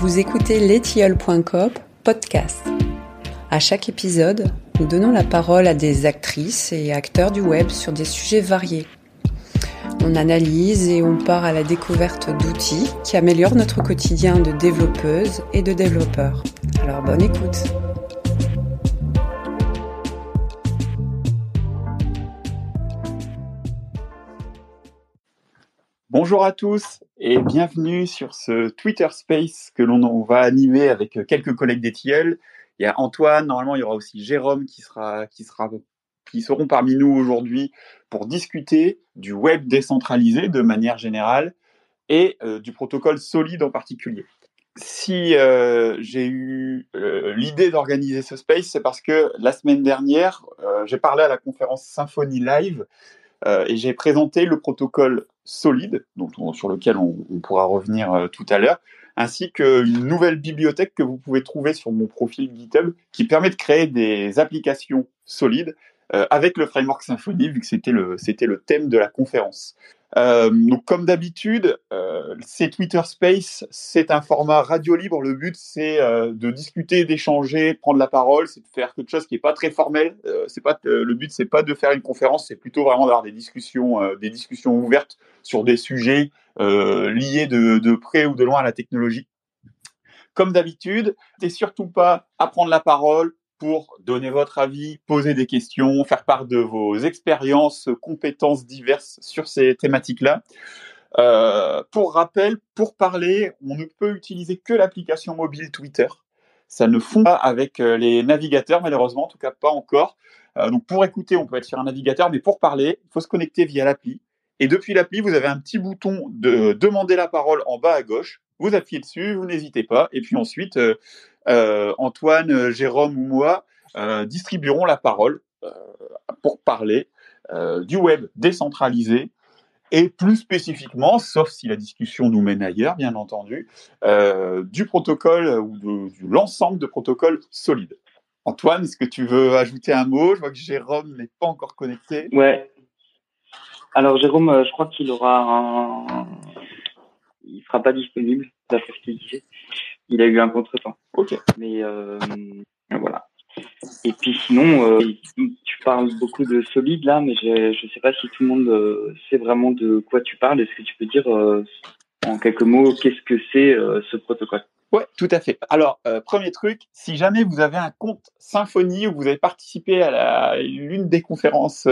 Vous écoutez letiole.com podcast. À chaque épisode, nous donnons la parole à des actrices et acteurs du web sur des sujets variés. On analyse et on part à la découverte d'outils qui améliorent notre quotidien de développeuses et de développeurs. Alors bonne écoute. Bonjour à tous et bienvenue sur ce Twitter Space que l'on va animer avec quelques collègues d'Etiel. Il y a Antoine, normalement il y aura aussi Jérôme qui sera qui sera qui seront parmi nous aujourd'hui pour discuter du web décentralisé de manière générale et euh, du protocole solide en particulier. Si euh, j'ai eu euh, l'idée d'organiser ce space, c'est parce que la semaine dernière, j'ai parlé à la conférence Symfony Live et j'ai présenté le protocole solide, sur lequel on, pourra revenir euh, tout à l'heure, ainsi qu'une nouvelle bibliothèque que vous pouvez trouver sur mon profil GitHub qui permet de créer des applications solides euh, avec le framework Symfony, vu que c'était le, c'était le thème de la conférence. Euh, donc, comme d'habitude, euh, c'est Twitter Space, c'est un format radio libre. Le but, c'est euh, de discuter, d'échanger, prendre la parole, c'est de faire quelque chose qui est pas très formel. C'est pas le but, c'est pas de faire une conférence, c'est plutôt vraiment d'avoir des discussions, des discussions ouvertes sur des sujets liés de, près ou de loin à la technologie. Comme d'habitude, c'est surtout pas à prendre la parole, pour donner votre avis, poser des questions, faire part de vos expériences, compétences diverses sur ces thématiques-là. Euh, pour rappel, pour parler, on ne peut utiliser que l'application mobile Twitter. Ça ne fond pas avec euh, les navigateurs, malheureusement, en tout cas pas encore. Euh, donc pour écouter, on peut être sur un navigateur, mais pour parler, il faut se connecter via l'appli. Et depuis l'appli, vous avez un petit bouton de demander la parole en bas à gauche. Vous appuyez dessus, vous n'hésitez pas. Et puis ensuite, Antoine, euh, Jérôme ou moi euh, distribueront la parole pour parler du web décentralisé et plus spécifiquement, sauf si la discussion nous mène ailleurs, bien entendu, du protocole ou de, l'ensemble de protocoles solides. Antoine, est-ce que tu veux ajouter un mot? Je vois que Jérôme n'est pas encore connecté. Ouais. Alors Jérôme, je crois qu'il aura un... Il sera pas disponible, d'après ce il a eu un contretemps. Ok. Mais euh, voilà. Et puis sinon, euh, tu parles beaucoup de solide là, mais je ne sais pas si tout le monde euh, sait vraiment de quoi tu parles. Est-ce que tu peux dire euh, en quelques mots qu'est-ce que c'est ce protocole? Ouais, tout à fait. Alors, premier truc, si jamais vous avez un compte Symfony ou vous avez participé à l'une des conférences,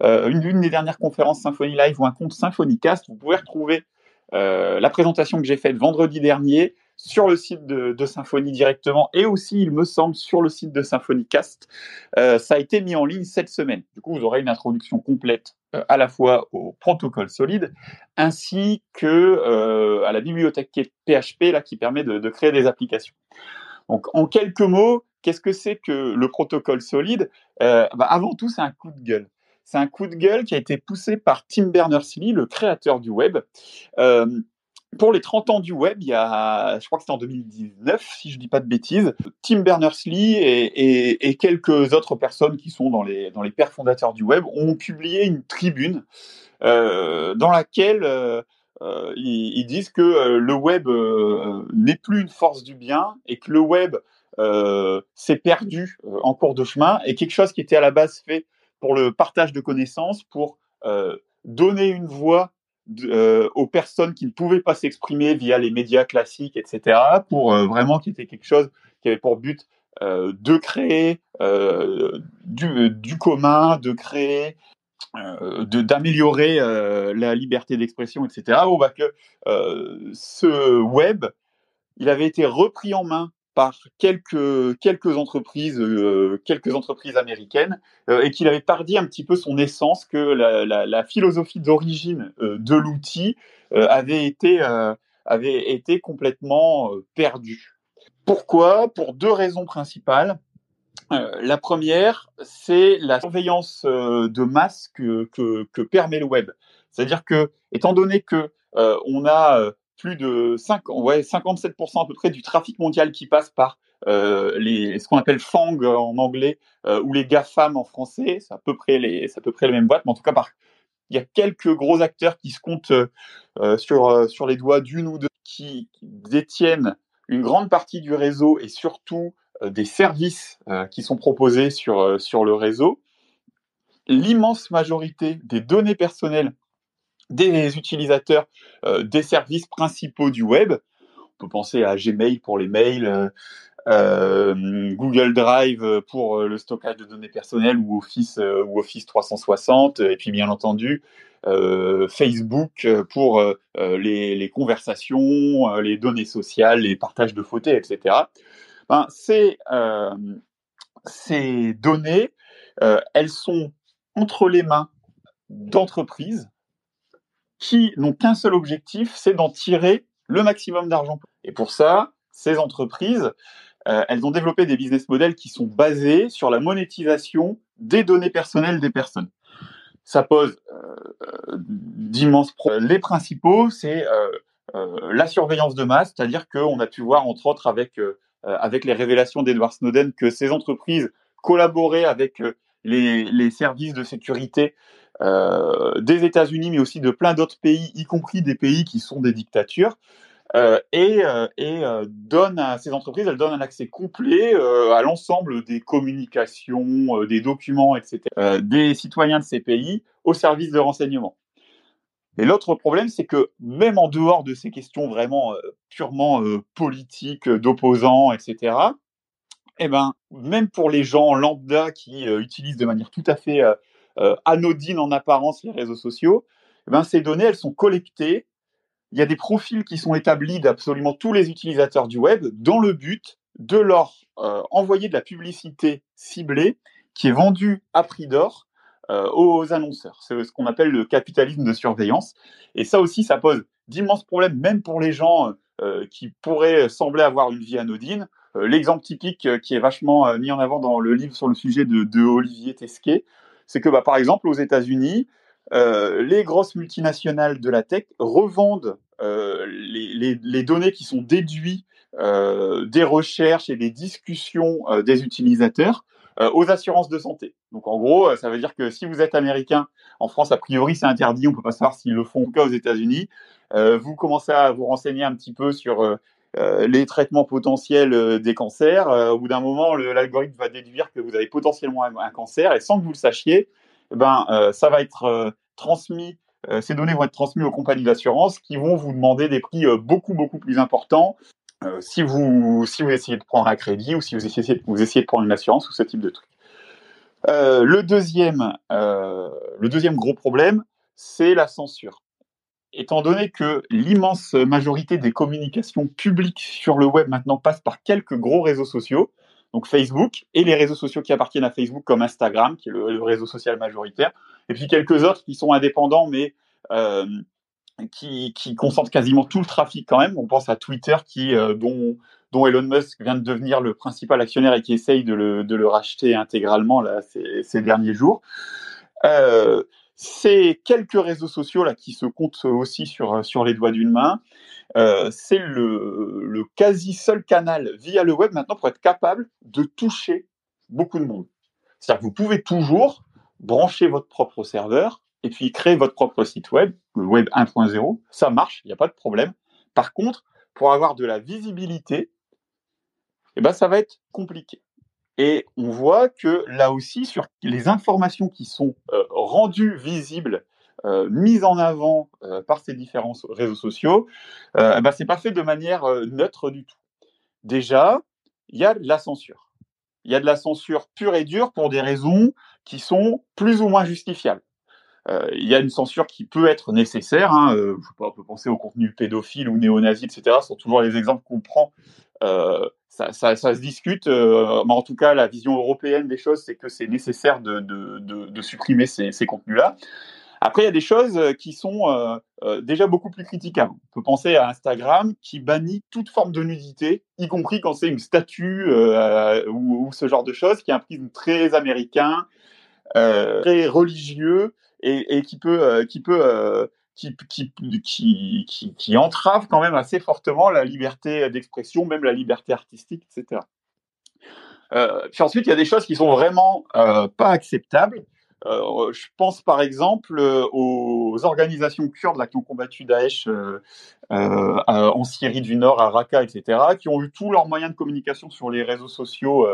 une, une des dernières conférences Symfony Live ou un compte Symfonycast, vous pouvez retrouver la présentation que j'ai faite vendredi dernier sur le site de, de, Symfony directement et aussi, il me semble, sur le site de Symfonycast. Euh, ça a été mis en ligne cette semaine. Du coup, vous aurez une introduction complète euh, à la fois au protocole solide ainsi que euh, à la bibliothèque PHP là, qui permet de, créer des applications. Donc, en quelques mots, qu'est-ce que c'est que le protocole solide? Euh, bah, Avant tout, c'est un coup de gueule. C'est un coup de gueule qui a été poussé par Tim Berners-Lee, le créateur du web. Pour les 30 ans du web, il y a, je crois que c'était en 2019, si je dis pas de bêtises, Tim Berners-Lee et, quelques autres personnes qui sont dans les, dans les pères fondateurs du web ont publié une tribune euh, dans laquelle euh, euh ils, disent que le web n'est plus une force du bien et que le web s'est perdu en cours de chemin et quelque chose qui était à la base fait pour le partage de connaissances, pour donner une voix euh, aux personnes qui ne pouvaient pas s'exprimer via les médias classiques, etc., pour euh, vraiment qu'il y ait quelque chose qui avait pour but euh, de créer euh, du, commun, de créer, d'améliorer la liberté d'expression, etc. Bon, bah que ce web, il avait été repris en main par quelques quelques entreprises euh, quelques entreprises américaines euh, et qu'il avait pardi un petit peu son essence que la, philosophie d'origine euh, de l'outil avait été avait été complètement perdue. Pourquoi? Pour deux raisons principales. la première, c'est la surveillance de masse que, que, que permet le web. C'est-à-dire que, étant donné que on a plus de 5, ouais, 57% à peu près du trafic mondial qui passe par euh, les, ce qu'on appelle FANG en anglais euh, ou les GAFAM en français. C'est à peu près les, à peu près les mêmes boîtes, mais en tout cas, par, il y a quelques gros acteurs qui se comptent euh, sur, sur les doigts d'une ou deux qui détiennent une grande partie du réseau et surtout des services qui sont proposés sur, sur le réseau, l'immense majorité des données personnelles des utilisateurs des services principaux du web, on peut penser à Gmail pour les mails, euh, Google Drive pour le stockage de données personnelles ou Office ou Office 360 et puis bien entendu euh, Facebook pour les, conversations, les données sociales, les partages de photos, etc. Ben, ces données, elles sont entre les mains d'entreprises qui n'ont qu'un seul objectif, c'est d'en tirer le maximum d'argent. Et pour ça, ces entreprises, euh, elles ont développé des business models qui sont basés sur la monétisation des données personnelles des personnes. Ça pose euh, d'immenses problèmes. Les principaux, c'est euh, la surveillance de masse, c'est-à-dire qu'on a pu voir, entre autres, avec, avec les révélations d'Edward Snowden, que ces entreprises collaboraient avec les, services de sécurité des États-Unis, mais aussi de plein d'autres pays, y compris des pays qui sont des dictatures, euh, et, euh, et euh, donne à ces entreprises, elles donnent un accès complet à l'ensemble des communications, des documents, etc., des citoyens de ces pays au service de renseignement. Et l'autre problème, c'est que même en dehors de ces questions vraiment purement politiques, d'opposants, etc., eh ben, même pour les gens lambda qui utilisent de manière tout à fait anodine en apparence les réseaux sociaux, eh ben, ces données, elles sont collectées il y a des profils qui sont établis d'absolument tous les utilisateurs du web dans le but de leur euh, envoyer de la publicité ciblée qui est vendue à prix d'or euh, aux annonceurs. C'est ce qu'on appelle le capitalisme de surveillance. Et ça aussi, ça pose d'immenses problèmes, même pour les gens euh, qui pourraient sembler avoir une vie anodine. L'exemple typique qui est vachement mis en avant dans le livre sur le sujet de, de Olivier Tesquet, c'est que bah, par exemple aux États-Unis, euh, les grosses multinationales de la tech revendent euh, les, données qui sont déduites euh, des recherches et des discussions des utilisateurs aux assurances de santé. Donc en gros, ça veut dire que si vous êtes américain, en France a priori c'est interdit, on peut pas savoir s'ils le font ou cas aux États-Unis. vous commencez à vous renseigner un petit peu sur les traitements potentiels des cancers. au bout d'un moment, l'algorithme va déduire que vous avez potentiellement un, cancer et sans que vous le sachiez, eh ben, ça va être transmis, euh, ces données vont être transmises aux compagnies d'assurance qui vont vous demander des prix euh, beaucoup, beaucoup plus importants euh, si, vous, si vous essayez de prendre un crédit ou si vous essayez, vous essayez de prendre une assurance ou ce type de truc. le, deuxième, le deuxième gros problème, c'est la censure. Étant donné que l'immense majorité des communications publiques sur le web maintenant passent par quelques gros réseaux sociaux, donc Facebook, et les réseaux sociaux qui appartiennent à Facebook comme Instagram, qui est le, réseau social majoritaire, et puis quelques autres qui sont indépendants, mais euh, qui, concentrent quasiment tout le trafic quand même. On pense à Twitter, qui, euh, dont, Elon Musk vient de devenir le principal actionnaire et qui essaye de le, racheter intégralement là, ces, ces derniers jours. Euh, ces quelques réseaux sociaux là qui se comptent aussi sur, sur les doigts d'une main, euh, c'est le, le, quasi seul canal via le web maintenant pour être capable de toucher beaucoup de monde. C'est-à-dire que vous pouvez toujours brancher votre propre serveur et puis créer votre propre site web, le web 1.0, ça marche, il n'y a pas de problème. Par contre, pour avoir de la visibilité, eh ben, ça va être compliqué. Et on voit que là aussi, sur les informations qui sont euh, rendues visibles euh, mise en avant euh, par ces différents réseaux sociaux, eh ben, c'est pas fait de manière neutre du tout. Déjà, il y a de la censure. Il y a de la censure pure et dure pour des raisons qui sont plus ou moins justifiables. Il y a une censure qui peut être nécessaire. Hein, on peut penser au contenu pédophile ou néo-nazi, etc. Ce sont toujours les exemples qu'on prend. Ça, ça, se discute, mais en tout cas, la vision européenne des choses, c'est que c'est nécessaire de, supprimer ces, contenus-là. Après, il y a des choses euh, qui sont euh, euh, déjà beaucoup plus critiquables. On peut penser à Instagram qui bannit toute forme de nudité, y compris quand c'est une statue ou, ce genre de choses, qui a un prisme très américain, très religieux et, qui peut, qui peut qui, qui, qui, qui, entrave quand même assez fortement la liberté d'expression, même la liberté artistique, etc. ensuite, il y a des choses qui sont vraiment pas acceptables Euh, je pense par exemple euh, aux organisations kurdes qui ont combattu Daesh euh, en Syrie du Nord, à Raqqa, etc., qui ont eu tous leurs moyens de communication sur les réseaux sociaux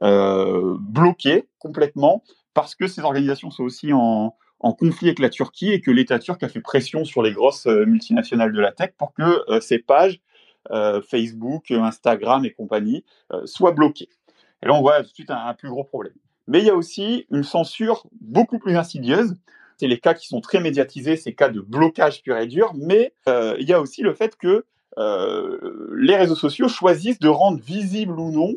bloqués complètement, parce que ces organisations sont aussi en, en conflit avec la Turquie et que l'État turc a fait pression sur les grosses multinationales de la tech pour que ces pages Facebook, Instagram et compagnie soient bloquées. Et là, on voit tout de suite un plus gros problème. Mais il y a aussi une censure beaucoup plus insidieuse. C'est les cas qui sont très médiatisés, ces cas de blocage pur et dur. Mais euh, il y a aussi le fait que euh, les réseaux sociaux choisissent de rendre visible ou non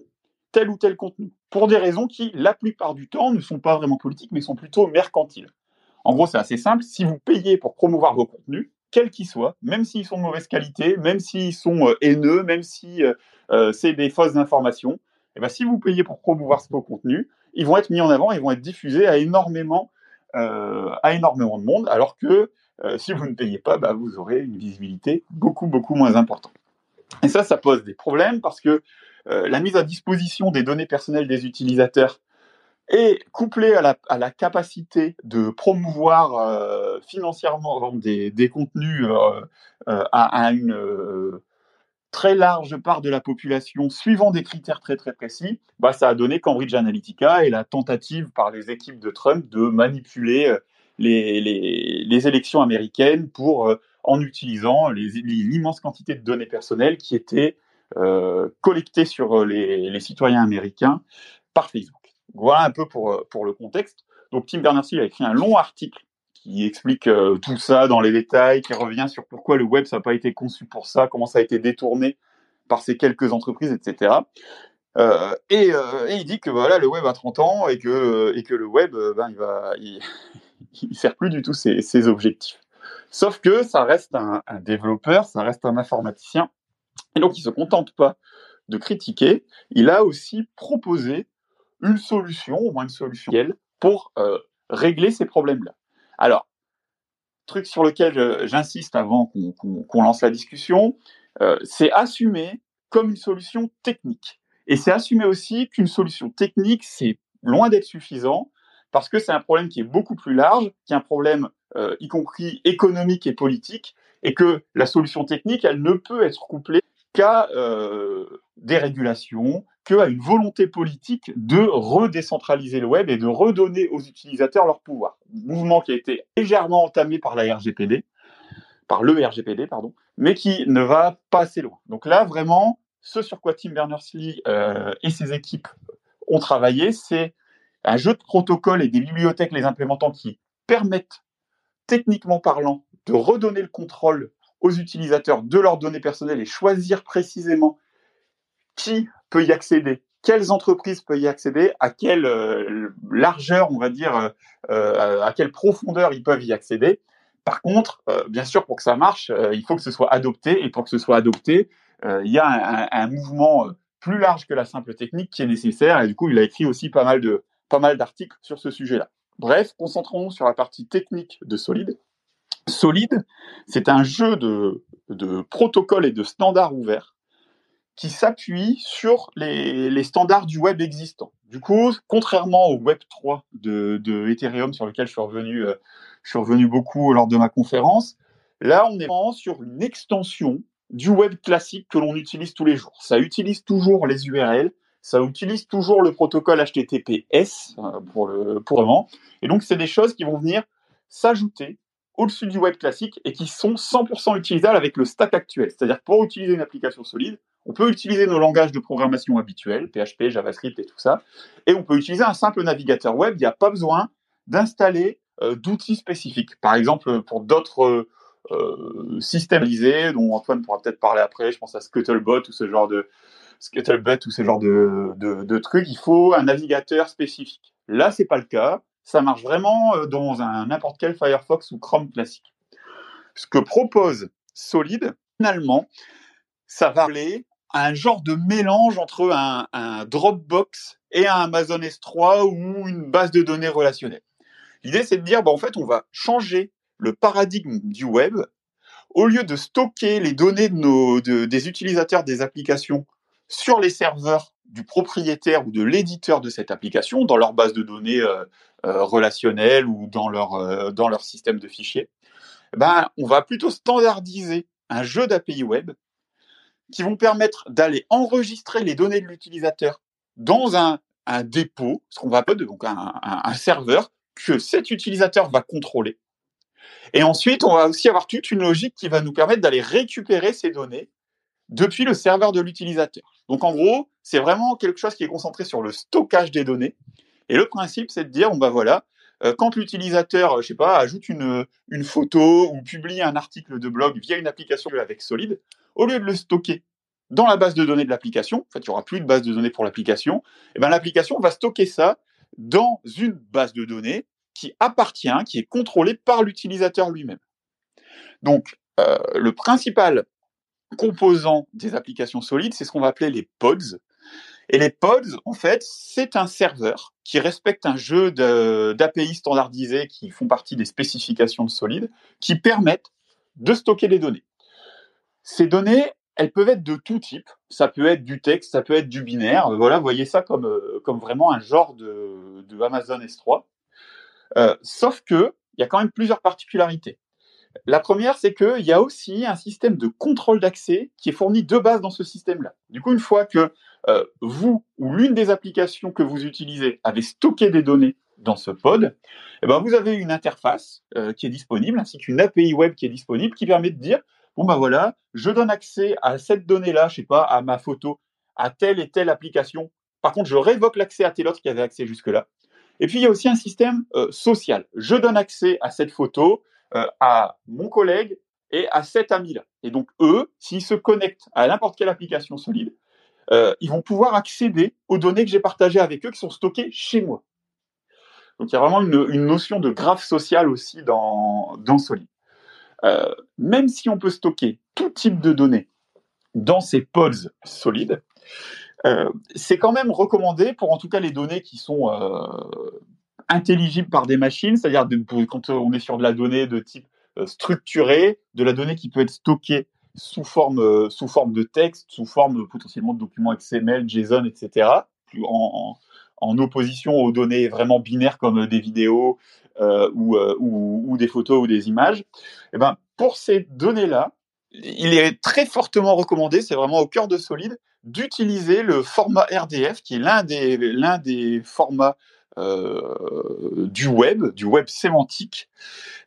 tel ou tel contenu, pour des raisons qui, la plupart du temps, ne sont pas vraiment politiques, mais sont plutôt mercantiles. En gros, c'est assez simple. Si vous payez pour promouvoir vos contenus, quels qu'ils soient, même s'ils sont de mauvaise qualité, même s'ils sont euh, haineux, même si c'est des fausses informations, eh ben, si vous payez pour promouvoir vos contenus, ils vont être mis en avant, ils vont être diffusés à énormément, euh, à énormément de monde, alors que euh, si vous ne payez pas, bah, vous aurez une visibilité beaucoup, beaucoup moins importante. Et ça, ça pose des problèmes parce que euh, la mise à disposition des données personnelles des utilisateurs est couplée à la, capacité de promouvoir financièrement des, contenus à, à, une très large part de la population suivant des critères très très précis, bah, ça a donné Cambridge Analytica et la tentative par les équipes de Trump de manipuler euh, les, élections américaines pour, euh, en utilisant l'immense quantité de données personnelles qui étaient euh, collectées sur les, les, citoyens américains par Facebook. Voilà un peu pour, pour le contexte. Donc Tim Berners-Lee a écrit un long article qui explique euh, tout ça dans les détails, qui revient sur pourquoi le web n'a pas été conçu pour ça, comment ça a été détourné par ces quelques entreprises, etc. Euh, et, euh, il dit que voilà le web a 30 ans et que et que le web ben va il, il sert plus du tout ses, ses, objectifs. Sauf que ça reste un, développeur, ça reste un informaticien, et donc il se contente pas de critiquer. Il a aussi proposé une solution, au moins une solution pour euh, régler ces problèmes-là. Alors, truc sur lequel j'insiste avant qu'on lance la discussion, euh, c'est assumer comme une solution technique. Et c'est assumer aussi qu'une solution technique, c'est loin d'être suffisant, parce que c'est un problème qui est beaucoup plus large, qui est un problème euh, y compris économique et politique, et que la solution technique, elle ne peut être couplée qu'à euh, des régulations, qu'à une volonté politique de redécentraliser le web et de redonner aux utilisateurs leur pouvoir. Mouvement qui a été légèrement entamé par la RGPD, par le RGPD, pardon, mais qui ne va pas assez loin. Donc là, vraiment, ce sur quoi Tim Berners-Lee euh, et ses équipes ont travaillé, c'est un jeu de protocoles et des bibliothèques les implémentants qui permettent, techniquement parlant, de redonner le contrôle aux utilisateurs de leurs données personnelles et choisir précisément qui peut y accéder, quelles entreprises peuvent y accéder, à quelle euh, largeur, on va dire, euh, euh, à quelle profondeur ils peuvent y accéder. Par contre, bien sûr, pour que ça marche, il faut que ce soit adopté, et pour que ce soit adopté, il y a un, un, mouvement plus large que la simple technique qui est nécessaire, et du coup, il a écrit aussi pas mal de pas mal d'articles sur ce sujet-là. Bref, concentrons-nous sur la partie technique de Solid. Solid, c'est un jeu de, de protocoles et de standards ouverts qui s'appuie sur les, les, standards du web existant. Du coup, contrairement au Web 3 de, de Ethereum sur lequel je suis revenu, euh, je suis revenu beaucoup lors de ma conférence, là on est sur une extension du web classique que l'on utilise tous les jours. Ça utilise toujours les URL, ça utilise toujours le protocole HTTPS euh, pour le pour le moment, et donc c'est des choses qui vont venir s'ajouter au-dessus du web classique et qui sont 100% utilisables avec le stack actuel. C'est-à-dire pour utiliser une application solide, on peut utiliser nos langages de programmation habituels, PHP, JavaScript et tout ça, et on peut utiliser un simple navigateur web. Il n'y a pas besoin d'installer euh, d'outils spécifiques. Par exemple, pour d'autres euh, systèmes dont Antoine pourra peut-être parler après, je pense à Scuttlebot ou ce genre de Scuttlebot ou ce genre de trucs, il faut un navigateur spécifique. Là, c'est pas le cas. Ça marche vraiment euh, dans n'importe quel Firefox ou Chrome classique. Ce que propose Solid, finalement, ça va aller un genre de mélange entre un, Dropbox et un Amazon S3 ou une base de données relationnelle. L'idée, c'est de dire, bah, en fait, on va changer le paradigme du web. Au lieu de stocker les données des utilisateurs des applications sur les serveurs du propriétaire ou de l'éditeur de cette application, dans leur base de données euh, euh, relationnelle ou dans leur, dans leur système de fichiers, ben, on va plutôt standardiser un jeu d'API web qui vont permettre d'aller enregistrer les données de l'utilisateur dans un, un dépôt, ce qu'on va appeler donc un, serveur que cet utilisateur va contrôler. Et ensuite, on va aussi avoir toute une logique qui va nous permettre d'aller récupérer ces données depuis le serveur de l'utilisateur. Donc en gros, c'est vraiment quelque chose qui est concentré sur le stockage des données. Et le principe, c'est de dire, bon bah voilà, euh, quand l'utilisateur, je sais pas, ajoute une, une photo ou publie un article de blog via une application avec Solid, au lieu de le stocker dans la base de données de l'application, en fait, il n'y aura plus de base de données pour l'application, et eh ben l'application va stocker ça dans une base de données qui appartient, qui est contrôlée par l'utilisateur lui-même. Donc, euh, le principal composant des applications solides, c'est ce qu'on va appeler les pods. Et les pods, en fait, c'est un serveur qui respecte un jeu d'API standardisés qui font partie des spécifications de qui permettent de stocker les données. Ces données, elles peuvent être de tout type. Ça peut être du texte, ça peut être du binaire. Voilà, voyez ça comme, euh, comme vraiment un genre de, de Amazon S3. Euh, sauf que il y a quand même plusieurs particularités. La première, c'est qu'il y a aussi un système de contrôle d'accès qui est fourni de base dans ce système-là. Du coup, une fois que euh, vous ou l'une des applications que vous utilisez avez stocké des données dans ce pod, eh ben, vous avez une interface euh, qui est disponible, ainsi qu'une API web qui est disponible, qui permet de dire, bon ben voilà, je donne accès à cette donnée-là, je sais pas, à ma photo, à telle et telle application. Par contre, je révoque l'accès à tel autre qui avait accès jusque-là. Et puis, il y a aussi un système euh, social. Je donne accès à cette photo euh, à mon collègue et à cet ami-là. Et donc, eux, s'ils se connectent à n'importe quelle application solide, euh, ils vont pouvoir accéder aux données que j'ai partagées avec eux qui sont stockées chez moi. Donc, il y a vraiment une, notion de graphe social aussi dans, dans Solid. Euh, même si on peut stocker tout type de données dans ces pods solides, c'est quand même recommandé pour en tout cas les données qui sont euh, intelligibles par des machines, c'est-à-dire quand on est sur de la donnée de type euh, structuré, de la donnée qui peut être stockée sous forme, sous forme de texte, sous forme potentiellement de documents XML, JSON, etc., en, opposition aux données vraiment binaires comme des vidéos euh, ou, des photos ou des images. Eh ben, pour ces données-là, il est très fortement recommandé, c'est vraiment au cœur de Solid, d'utiliser le format RDF, qui est l'un des, l'un des formats euh, du web, du web sémantique,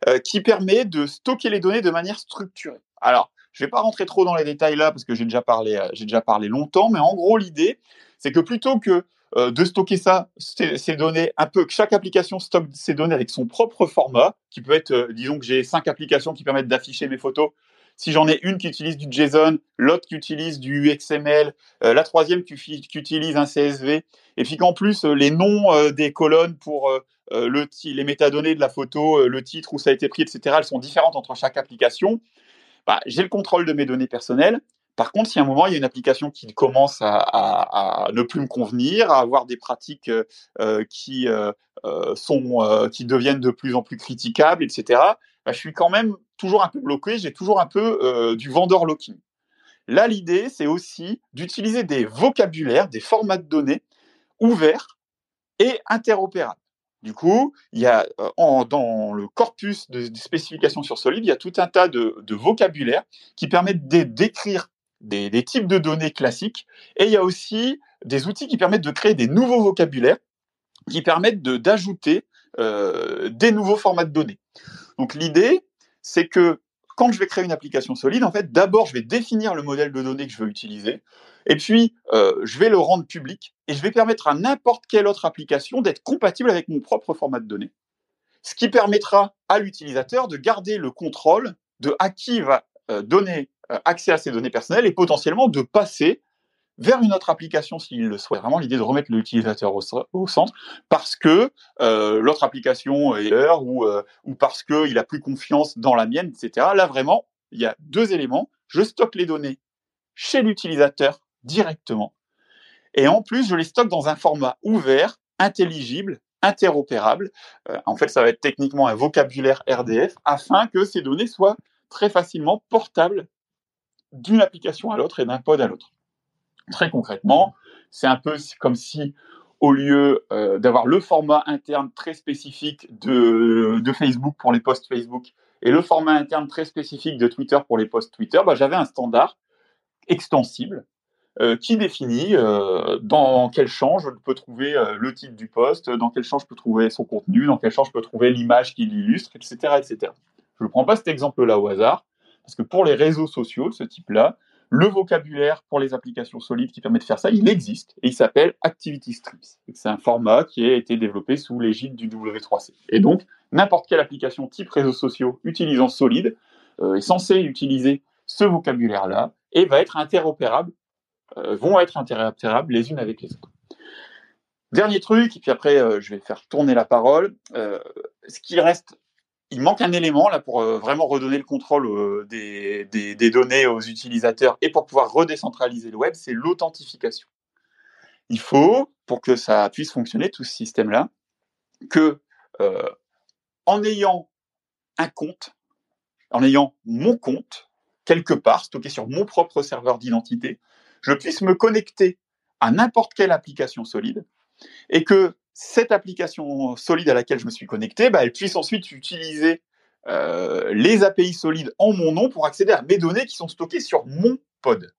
euh, qui permet de stocker les données de manière structurée. Alors, je ne vais pas rentrer trop dans les détails là parce que j'ai déjà parlé, euh, j'ai déjà parlé longtemps, mais en gros l'idée, c'est que plutôt que euh, de stocker ça, ces, données, un peu que chaque application stocke ces données avec son propre format, qui peut être, euh, disons que j'ai cinq applications qui permettent d'afficher mes photos, si j'en ai une qui utilise du JSON, l'autre qui utilise du XML, euh, la troisième qui, utilise un CSV, et puis qu'en plus euh, les noms euh, des colonnes pour le les métadonnées de la photo, le titre où ça a été pris, etc., elles sont différentes entre chaque application. Bah, j'ai le contrôle de mes données personnelles. Par contre, si à un moment il y a une application qui commence à, ne plus me convenir, à avoir des pratiques qui sont, qui deviennent de plus en plus critiquables, etc., bah, je suis quand même toujours un peu bloqué, j'ai toujours un peu euh, du vendor locking. Là, l'idée, c'est aussi d'utiliser des vocabulaires, des formats de données ouverts et interopérables. Du coup, il y a euh, dans le corpus de, spécifications sur Solid, il y a tout un tas de, vocabulaires qui permettent d'écrire des, des, types de données classiques, et il y a aussi des outils qui permettent de créer des nouveaux vocabulaires qui permettent d'ajouter euh, des nouveaux formats de données. Donc l'idée, c'est que quand je vais créer une application solide, en fait, d'abord, je vais définir le modèle de données que je veux utiliser, et puis euh, je vais le rendre public, et je vais permettre à n'importe quelle autre application d'être compatible avec mon propre format de données, ce qui permettra à l'utilisateur de garder le contrôle de à qui va euh, donner euh, accès à ces données personnelles et potentiellement de passer vers une autre application s'il le souhaite. Vraiment l'idée de remettre l'utilisateur au, centre parce que euh, l'autre application est l'heure ou, euh, ou parce qu'il a plus confiance dans la mienne, etc. Là vraiment, il y a deux éléments. Je stocke les données chez l'utilisateur directement et en plus je les stocke dans un format ouvert, intelligible, interopérable. Euh, en fait, ça va être techniquement un vocabulaire RDF afin que ces données soient très facilement portables d'une application à l'autre et d'un pod à l'autre. Très concrètement, c'est un peu comme si au lieu euh, d'avoir le format interne très spécifique de, Facebook pour les posts Facebook et le format interne très spécifique de Twitter pour les posts Twitter, bah, j'avais un standard extensible euh, qui définit euh, dans quel champ je peux trouver le titre du post, dans quel champ je peux trouver son contenu, dans quel champ je peux trouver l'image qui l'illustre, etc., etc. Je ne prends pas cet exemple-là au hasard, parce que pour les réseaux sociaux de ce type-là, le vocabulaire pour les applications solides qui permet de faire ça, il existe et il s'appelle Activity Strips. C'est un format qui a été développé sous l'égide du W3C. Et donc, n'importe quelle application type réseaux sociaux utilisant Solid euh, est censée utiliser ce vocabulaire-là et va être interopérable, euh, vont être interopérables les unes avec les autres. Dernier truc, et puis après euh, je vais faire tourner la parole. ce qui reste il manque un élément là pour euh, vraiment redonner le contrôle euh, des, données aux utilisateurs et pour pouvoir redécentraliser le web, c'est l'authentification. Il faut, pour que ça puisse fonctionner, tout ce système-là, que euh, en ayant un compte, en ayant mon compte quelque part stocké sur mon propre serveur d'identité, je puisse me connecter à n'importe quelle application solide et que cette application solide à laquelle je me suis connecté, bah, elle puisse ensuite utiliser euh, les API solides en mon nom pour accéder à mes données qui sont stockées sur mon pod.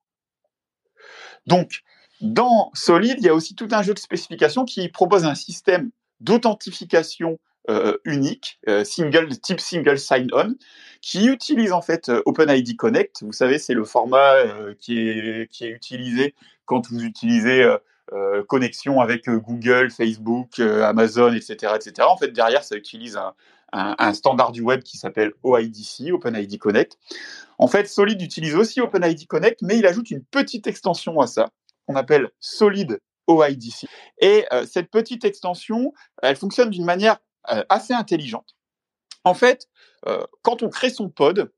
Donc, dans Solid, il y a aussi tout un jeu de spécifications qui propose un système d'authentification euh, unique, euh, single, type single sign-on, qui utilise en fait OpenID Connect. Vous savez, c'est le format qui, est, qui est utilisé quand vous utilisez euh, connexion avec euh, Google, Facebook, euh, Amazon, etc., etc. En fait, derrière, ça utilise un, standard du web qui s'appelle OIDC, OpenID Connect. En fait, Solid utilise aussi OpenID Connect, mais il ajoute une petite extension à ça, qu'on appelle Solid OIDC. Et cette petite extension, elle fonctionne d'une manière assez intelligente. En fait, quand on crée son pod,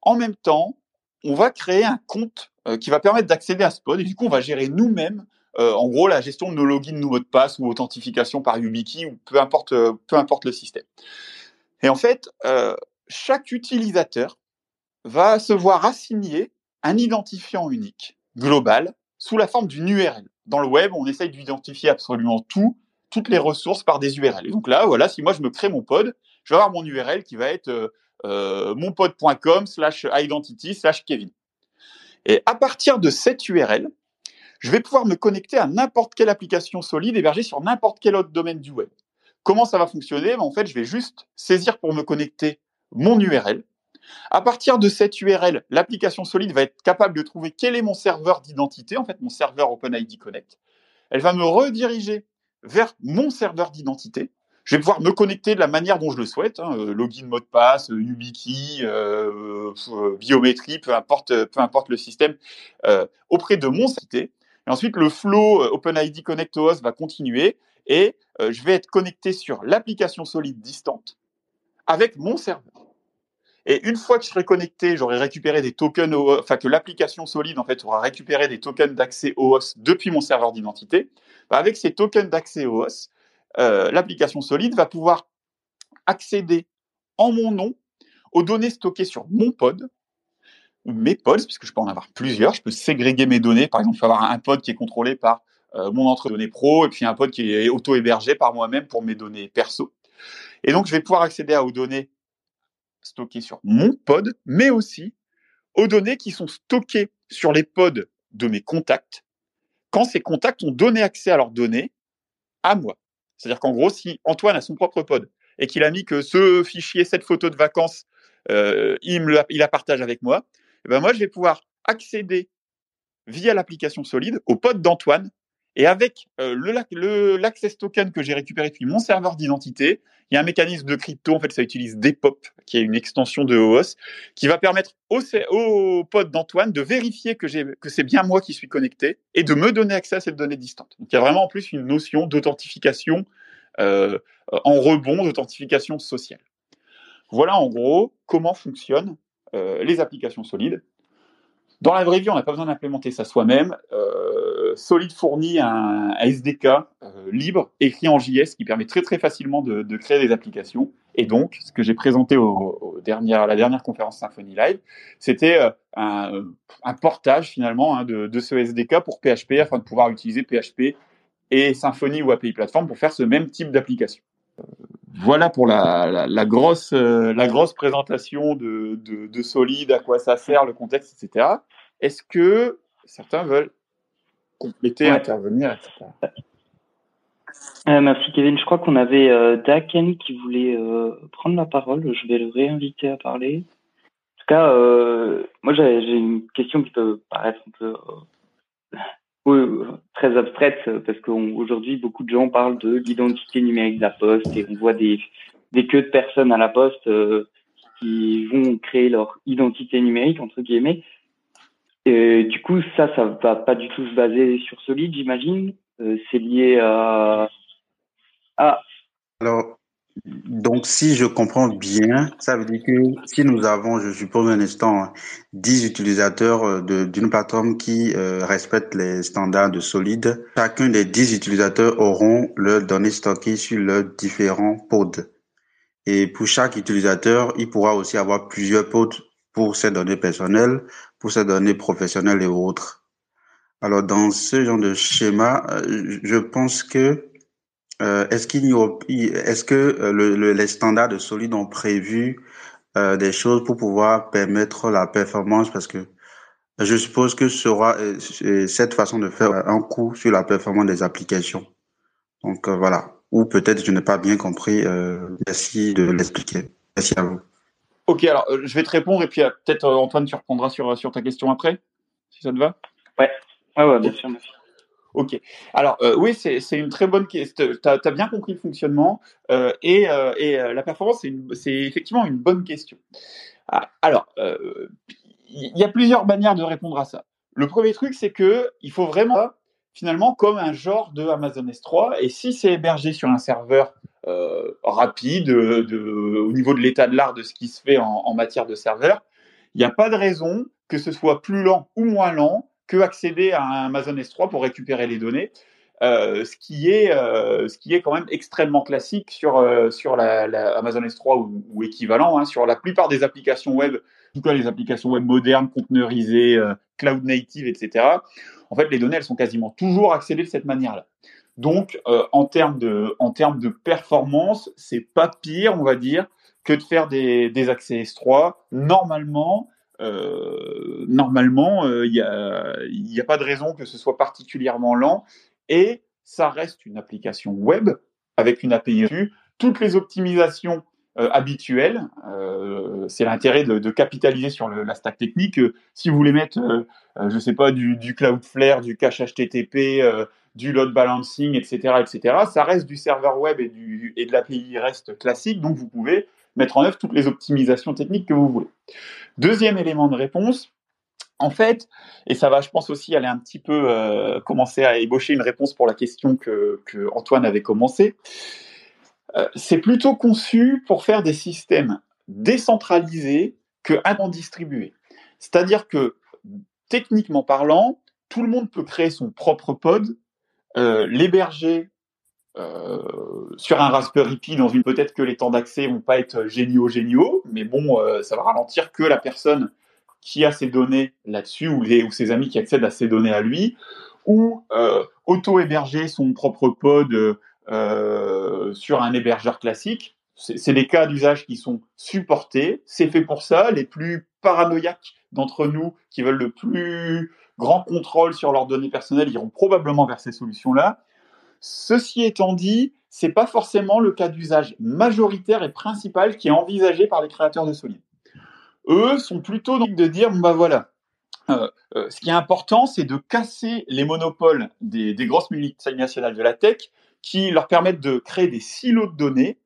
en même temps, on va créer un compte qui va permettre d'accéder à ce pod, et du coup, on va gérer nous-mêmes euh, en gros la gestion de nos logins, nos mots de passe ou authentification par YubiKey ou peu importe, euh, peu importe le système. Et en fait, euh, chaque utilisateur va se voir assigner un identifiant unique global sous la forme d'une URL. Dans le web, on essaye d'identifier absolument tout, toutes les ressources par des URL. Et donc là, voilà, si moi je me crée mon pod, je vais avoir mon URL qui va être euh, monpod.com slash identity slash Kevin. Et à partir de cette URL, je vais pouvoir me connecter à n'importe quelle application solide hébergée sur n'importe quel autre domaine du web. Comment ça va fonctionner? Ben, En fait, je vais juste saisir pour me connecter mon URL. À partir de cette URL, l'application solide va être capable de trouver quel est mon serveur d'identité, en fait mon serveur OpenID Connect. Elle va me rediriger vers mon serveur d'identité. Je vais pouvoir me connecter de la manière dont je le souhaite, hein, euh, login, mot de passe, euh, YubiKey, euh, biométrie, peu importe, peu importe le système, auprès de mon site. Et ensuite, le flow euh, OpenID Connect OS va continuer et euh, je vais être connecté sur l'application solide distante avec mon serveur. Et une fois que je serai connecté, j'aurai récupéré des tokens, enfin que l'application solide en fait aura récupéré des tokens d'accès OS depuis mon serveur d'identité. Bah, avec ces tokens d'accès OS, euh, l'application solide va pouvoir accéder en mon nom aux données stockées sur mon pod mes pods, puisque je peux en avoir plusieurs. Je peux ségréguer mes données. Par exemple, je peux avoir un pod qui est contrôlé par euh, mon entre données pro et puis un pod qui est auto-hébergé par moi-même pour mes données perso. Et donc, je vais pouvoir accéder aux données stockées sur mon pod, mais aussi aux données qui sont stockées sur les pods de mes contacts quand ces contacts ont donné accès à leurs données à moi. C'est-à-dire qu'en gros, si Antoine a son propre pod et qu'il a mis que ce fichier, cette photo de vacances, euh, il, la partage avec moi, eh ben moi, je vais pouvoir accéder via l'application Solide au pod d'Antoine. Et avec euh, le l'access token que j'ai récupéré depuis mon serveur d'identité, il y a un mécanisme de crypto, en fait, ça utilise Depop, qui est une extension de OOS, qui va permettre au, au pod d'Antoine de vérifier que, que c'est bien moi qui suis connecté et de me donner accès à cette donnée distante. Donc il y a vraiment en plus une notion d'authentification euh, en rebond, d'authentification sociale. Voilà en gros comment fonctionne euh, les applications solides. Dans la vraie vie, on n'a pas besoin d'implémenter ça soi-même. Euh, Solid fournit un, SDK euh, libre écrit en JS qui permet très très facilement de, créer des applications. Et donc, ce que j'ai présenté à la dernière conférence Symfony Live, c'était euh, un, portage finalement hein, de, ce SDK pour PHP afin de pouvoir utiliser PHP et Symfony ou API Platform pour faire ce même type d'application. Voilà pour la, grosse, la grosse présentation de, de, Solid, à quoi ça sert, le contexte, etc. Est-ce que certains veulent compléter, intervenir, etc. Euh, merci Kevin. Je crois qu'on avait euh, Daken qui voulait euh, prendre la parole. Je vais le réinviter à parler. En tout cas, euh, moi j'ai une question qui peut paraître un peu très abstraite parce qu'aujourd'hui beaucoup de gens parlent de l'identité numérique de la poste et on voit des, des queues de personnes à la poste qui vont créer leur identité numérique entre guillemets. Et du coup, ça, ça va pas du tout se baser sur Solid, j'imagine. Euh, c'est lié à. Alors, donc, si je comprends bien, ça veut dire que si nous avons, je suppose un instant, 10 utilisateurs euh, d'une plateforme qui euh, respecte les standards de Solid, chacun des 10 utilisateurs auront leurs données stockées sur leurs différents pods. Et pour chaque utilisateur, il pourra aussi avoir plusieurs pods pour ses données personnelles, pour ses données professionnelles et autres. Alors dans ce genre de schéma, euh, je pense que euh, est-ce qu'il y a, est-ce que euh, le, les standards de Solid ont prévu euh, des choses pour pouvoir permettre la performance? Parce que je suppose que sera cette façon de faire un coup sur la performance des applications. Donc voilà. Ou peut-être je n'ai pas bien compris. merci de l'expliquer. Merci à vous. Ok, alors euh, je vais te répondre et puis euh, peut-être euh, Antoine, tu reprendras sur, sur ta question après, si ça te va Ouais, ouais, ouais bien sûr. Ok. Alors oui, c'est une très bonne question. Tu as, bien compris le fonctionnement et, et la performance, c'est effectivement une bonne question. Ah, alors, il y a plusieurs manières de répondre à ça. Le premier truc, c'est que il faut vraiment finalement comme un genre de Amazon S3 et si c'est hébergé sur un serveur euh, rapide de, au niveau de l'état de l'art de ce qui se fait en, matière de serveur. Il n'y a pas de raison que ce soit plus lent ou moins lent que accéder à un Amazon S3 pour récupérer les données. Euh, ce qui est euh, ce qui est quand même extrêmement classique sur sur la, Amazon S3 ou, équivalent hein, sur la plupart des applications web, en tout cas les applications web modernes, conteneurisées, cloud native, etc. En fait, les données elles sont quasiment toujours accédées de cette manière-là. Donc, euh, en termes de, en termes de performance, c'est pas pire, on va dire, que de faire des, des accès S3. Normalement, euh, normalement, il euh, n'y a, pas de raison que ce soit particulièrement lent. Et ça reste une application web avec une API. Toutes les optimisations euh, habituelles, c'est l'intérêt de, capitaliser sur la stack technique. si vous voulez mettre, je sais pas, du, Cloudflare, du cache HTTP, du load balancing, etc., etc. Ça reste du serveur web et, et de l'API REST classique, donc vous pouvez mettre en œuvre toutes les optimisations techniques que vous voulez. Deuxième élément de réponse, en fait, et ça va, je pense aussi aller un petit peu euh, commencer à ébaucher une réponse pour la question que, que Antoine avait commencé. Euh, c'est plutôt conçu pour faire des systèmes décentralisés que distribués. C'est-à-dire que techniquement parlant, tout le monde peut créer son propre pod euh, l'héberger sur un Raspberry Pi dans une peut-être que les temps d'accès vont pas être géniaux géniaux, mais bon, euh, ça va ralentir que la personne qui a ses données là-dessus ou, les, ou ses amis qui accèdent à ses données à lui, ou auto-héberger son propre pod sur un hébergeur classique. C'est des cas d'usage qui sont supportés. C'est fait pour ça. Les plus paranoïaques d'entre nous qui veulent le plus grand contrôle sur leurs données personnelles iront probablement vers ces solutions-là. Ceci étant dit, c'est pas forcément le cas d'usage majoritaire et principal qui est envisagé par les créateurs de Solid. Eux sont plutôt donc de dire bah voilà, euh, euh, ce qui est important, c'est de casser les monopoles des, grosses multinationales de la tech qui leur permettent de créer des silos de données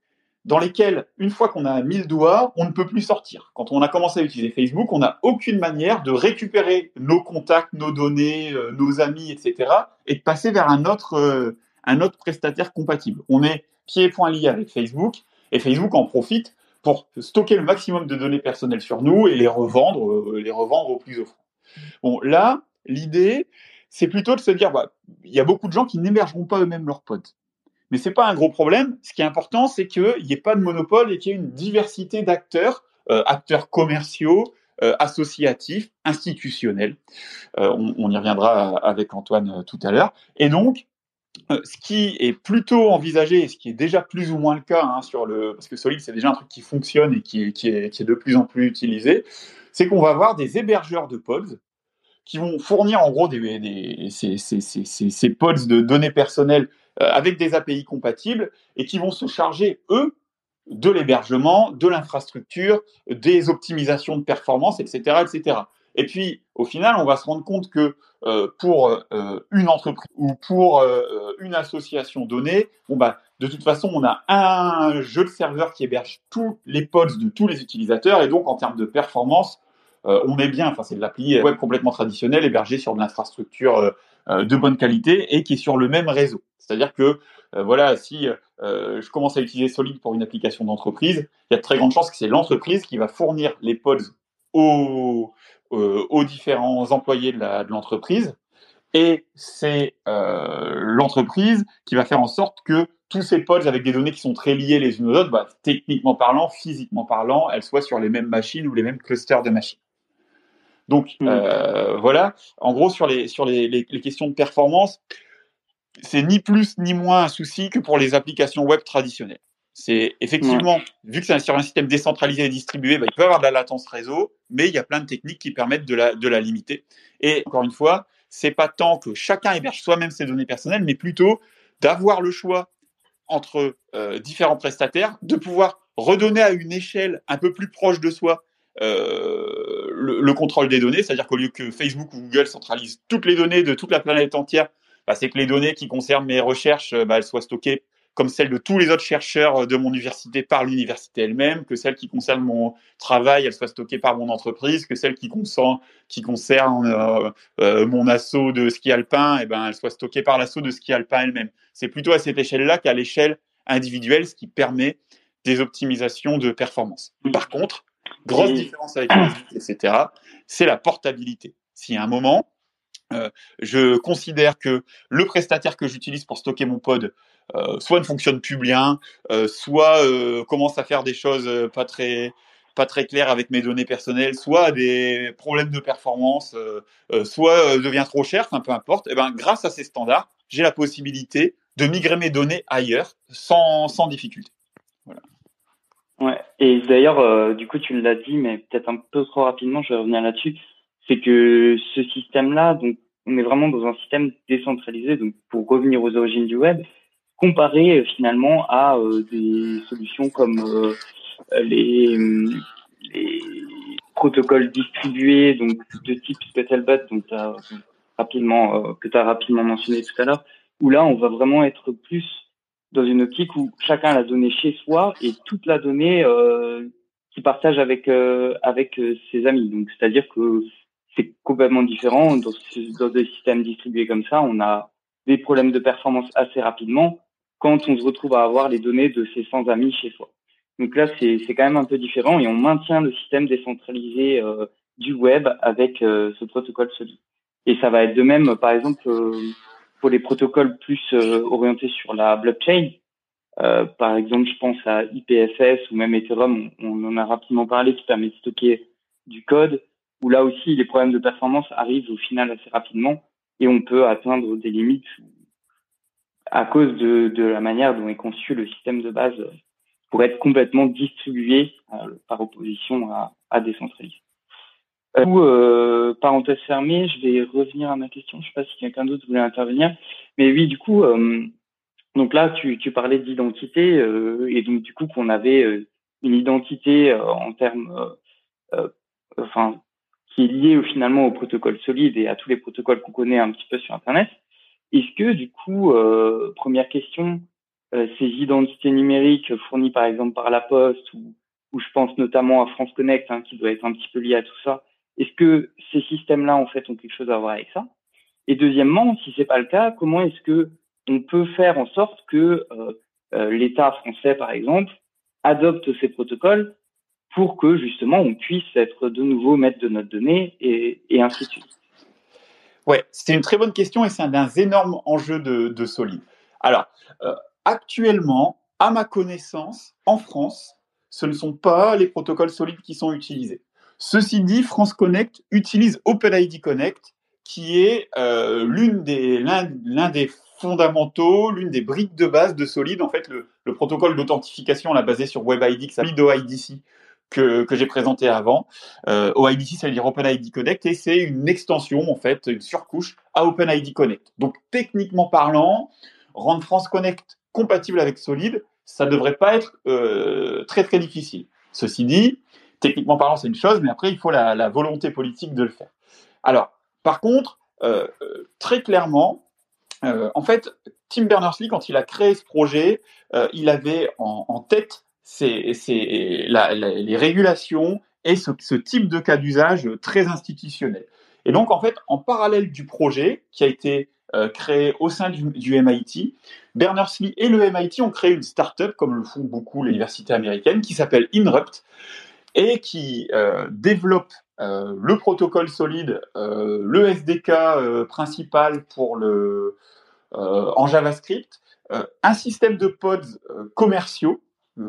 dans lesquels, une fois qu'on a mis le doigt, on ne peut plus sortir. Quand on a commencé à utiliser Facebook, on n'a aucune manière de récupérer nos contacts, nos données, euh, nos amis, etc., et de passer vers un autre, un autre prestataire compatible. On est pieds et poings liés avec Facebook, et Facebook en profite pour stocker le maximum de données personnelles sur nous et les revendre, euh, les revendre au plus offrant. Bon, là, l'idée, c'est plutôt de se dire, bah, il y a beaucoup de gens qui n'hébergeront pas eux-mêmes leurs pods. Mais c'est pas un gros problème. Ce qui est important, c'est qu'il n'y ait pas de monopole et qu'il y ait une diversité d'acteurs, euh, acteurs commerciaux, euh, associatifs, institutionnels. On, on, y reviendra avec Antoine tout à l'heure. Et donc, ce qui est plutôt envisagé, et ce qui est déjà plus ou moins le cas hein, sur le, parce que Solid c'est déjà un truc qui fonctionne et qui est, qui est, de plus en plus utilisé, c'est qu'on va avoir des hébergeurs de pods qui vont fournir en gros des, des ces, ces, ces, ces, pods de données personnelles euh, avec des API compatibles et qui vont se charger, eux, de l'hébergement, de l'infrastructure, des optimisations de performance, etc., etc. Et puis, au final, on va se rendre compte que euh, pour euh, une entreprise ou pour euh, une association donnée, bon bah, de toute façon, on a un jeu de serveur qui héberge tous les pods de tous les utilisateurs, et donc en termes de performance, on est bien. Enfin, c'est de l'appli web complètement traditionnelle, hébergée sur de l'infrastructure de bonne qualité et qui est sur le même réseau. C'est-à-dire que voilà, si je commence à utiliser Solid pour une application d'entreprise, il y a de très grandes chances que c'est l'entreprise qui va fournir les pods aux, aux différents employés de l'entreprise. et c'est euh, l'entreprise qui va faire en sorte que tous ces pods avec des données qui sont très liées les unes aux autres, bah, techniquement parlant, physiquement parlant, elles soient sur les mêmes machines ou les mêmes clusters de machines. Donc mmh. euh, voilà, en gros sur les sur les, les, les questions de performance, c'est ni plus ni moins un souci que pour les applications web traditionnelles. C'est effectivement, vu que c'est sur un système décentralisé et distribué, bah, il peut y avoir de la latence réseau, mais il y a plein de techniques qui permettent de la, de la limiter. Et encore une fois, c'est pas tant que chacun héberge soi-même ses données personnelles, mais plutôt d'avoir le choix entre euh, différents prestataires, de pouvoir redonner à une échelle un peu plus proche de soi euh, le, contrôle des données, c'est-à-dire qu'au lieu que Facebook ou Google centralisent toutes les données de toute la planète entière, bah, c'est que les données qui concernent mes recherches, bah, elles soient stockées comme celle de tous les autres chercheurs de mon université par l'université elle-même, que celle qui concerne mon travail, elle soit stockée par mon entreprise, que celle qui concerne, qui concerne euh, euh, mon assaut de ski alpin, et eh ben, elle soit stockée par l'assaut de ski alpin elle-même. C'est plutôt à cette échelle-là qu'à l'échelle individuelle, ce qui permet des optimisations de performance. Par contre, grosse différence avec les etc., c'est la portabilité. Si à un moment, euh, je considère que le prestataire que j'utilise pour stocker mon pod euh, soit ne fonctionne plus bien, euh, soit euh, commence à faire des choses pas très pas très claires avec mes données personnelles, soit des problèmes de performance, soit devient trop cher, enfin peu importe. Et eh ben grâce à ces standards, j'ai la possibilité de migrer mes données ailleurs sans, sans difficulté. Ouais. Et d'ailleurs, du coup, tu l'as dit, mais peut-être un peu trop rapidement, je vais revenir là-dessus. C'est que ce système-là, donc, on est vraiment dans un système décentralisé. Donc, pour revenir aux origines du web, comparé euh, finalement à euh, des solutions comme euh, les, les, protocoles distribués, donc de type Scuttlebot, donc as rapidement que tu as rapidement mentionné tout à l'heure, où là on va vraiment être plus dans une optique où chacun a la donnée chez soi et toute la donnée euh, qu'il partage avec avec ses amis. Donc c'est-à-dire que c'est complètement différent dans, dans des systèmes distribués comme ça. On a des problèmes de performance assez rapidement quand on se retrouve à avoir les données de ses 100 amis chez soi. Donc là, c'est quand même un peu différent et on maintient le système décentralisé euh, du web avec euh, ce protocole solide. Et ça va être de même, par exemple, euh, pour les protocoles plus orientés sur la blockchain. par exemple, je pense à IPFS ou même Ethereum, on, on, en a rapidement parlé, qui permet de stocker du code, où là aussi les problèmes de performance arrivent au final assez rapidement et on peut atteindre des limites à cause de, de, la manière dont est conçu le système de base pour être complètement distribué euh, par opposition à, à décentraliser. Euh, euh, parenthèse fermée, je vais revenir à ma question. Je ne sais pas si quelqu'un d'autre voulait intervenir. Mais oui, du coup, euh, donc là, tu, tu parlais d'identité et donc du coup qu'on avait une identité en termes, enfin, qui est liée finalement au protocole solide et à tous les protocoles qu'on connaît un petit peu sur Internet. Est-ce que du coup, euh, première question, euh, ces identités numériques fournies par exemple par la Poste ou, ou je pense notamment à France Connect hein, qui doit être un petit peu lié à tout ça, est-ce que ces systèmes-là en fait ont quelque chose à voir avec ça? Et deuxièmement, si c'est pas le cas, comment est-ce que on peut faire en sorte que euh, l'État français par exemple adopte ces protocoles pour que justement on puisse être de nouveau maître de notre donnée et, et ainsi de suite? Ouais, c'est une très bonne question et c'est un des énormes enjeux de, de Solid. Alors, euh, actuellement, à ma connaissance, en France, ce ne sont pas les protocoles solides qui sont utilisés. Ceci dit, France Connect utilise OpenID Connect, qui est euh, l'un des fondamentaux, l'une des briques de base de Solid. En fait, le, le protocole d'authentification l'a basé sur WebID qui s'appelle OIDC que, j'ai présenté avant. Euh, OIDC, ça veut dire OpenID Connect, et c'est une extension, en fait, une surcouche à OpenID Connect. Donc, techniquement parlant, rendre France Connect compatible avec Solid, ça devrait pas être euh, très très difficile. Ceci dit, techniquement parlant, c'est une chose, mais après, il faut la, volonté politique de le faire. Alors, par contre, euh, très clairement, euh, en fait, Tim Berners-Lee, quand il a créé ce projet, euh, il avait en tête c'est les régulations et ce, type de cas d'usage très institutionnel. Et donc, en fait, en parallèle du projet qui a été euh, créé au sein du, MIT, Berners-Lee et le MIT ont créé une start-up, comme le font beaucoup les universités américaines, qui s'appelle Inrupt et qui euh, développe euh, le protocole solide, euh, le SDK euh, principal pour le, euh, en JavaScript, un système de pods commerciaux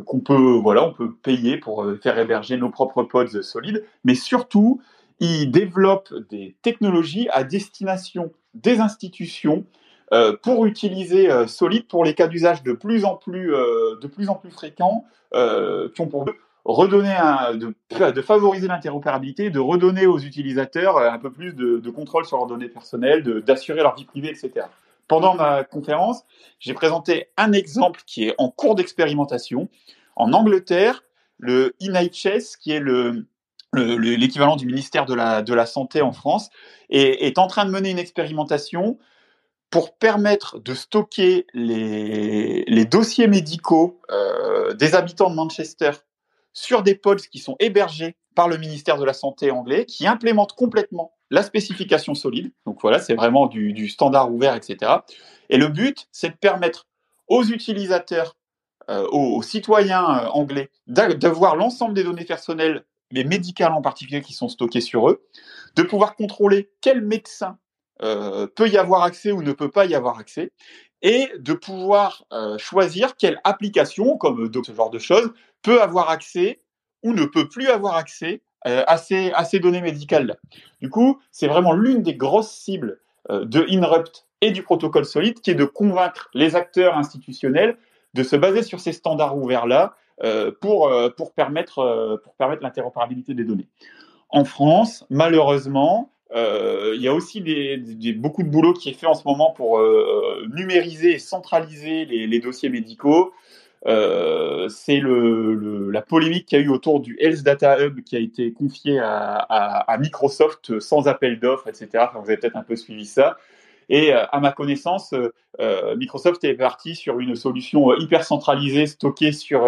qu'on peut, voilà, on peut payer pour faire héberger nos propres pods solides, mais surtout, il développe des technologies à destination des institutions euh, pour utiliser euh, Solid pour les cas d'usage de plus en plus euh, de plus en plus fréquents qui ont pour but redonner de favoriser l'interopérabilité, de redonner aux utilisateurs un peu plus de, de contrôle sur leurs données personnelles, d'assurer leur vie privée, etc. Pendant ma conférence, j'ai présenté un exemple qui est en cours d'expérimentation. En Angleterre, le NHS, qui est le l'équivalent du ministère de la, Santé en France, est, en train de mener une expérimentation pour permettre de stocker les, dossiers médicaux euh, des habitants de Manchester sur des pods qui sont hébergés par le ministère de la Santé anglais, qui implémentent complètement la spécification solide. Donc voilà, c'est vraiment du, standard ouvert, etc. Et le but, c'est de permettre aux utilisateurs, euh, aux, citoyens euh, anglais, de voir l'ensemble des données personnelles, mais médicales en particulier, qui sont stockées sur eux, de pouvoir contrôler quel médecin euh, peut y avoir accès ou ne peut pas y avoir accès, et de pouvoir choisir quelle application, comme ce genre de choses, peut avoir accès ou ne peut plus avoir accès euh, à, ces, données médicales-là. Du coup, c'est vraiment l'une des grosses cibles euh, de Inrupt et du protocole solide, qui est de convaincre les acteurs institutionnels de se baser sur ces standards ouverts-là euh, pour, pour permettre, pour permettre l'interopérabilité des données. En France, malheureusement, euh, il y a aussi des, beaucoup de boulot qui est fait en ce moment pour euh, numériser et centraliser les dossiers médicaux. Euh, c'est la polémique qu'il y a eu autour du Health Data Hub qui a été confié à, Microsoft sans appel d'offres, etc. Vous avez peut-être un peu suivi ça. Et euh, à ma connaissance, euh, Microsoft est parti sur une solution hyper centralisée, stockée sur,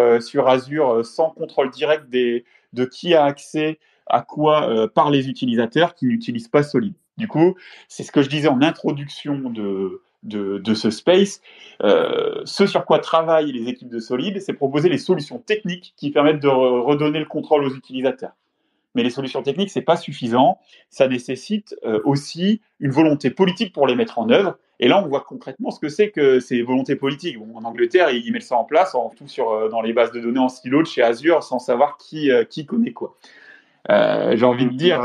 Azure, sans contrôle direct de qui a accès à quoi par les utilisateurs qui n'utilisent pas Solid. Du coup, c'est ce que je disais en introduction de, de, ce space. Euh, ce sur quoi travaillent les équipes de Solid, c'est proposer les solutions techniques qui permettent de redonner le contrôle aux utilisateurs. Mais les solutions techniques, c'est pas suffisant. Ça nécessite euh, aussi une volonté politique pour les mettre en œuvre. Et là, on voit concrètement ce que c'est que ces volontés politiques. Bon, en Angleterre, ils mettent ça en place, en tout sur euh, dans les bases de données en silo de chez Azure, sans savoir qui qui connaît quoi. J'ai envie de dire,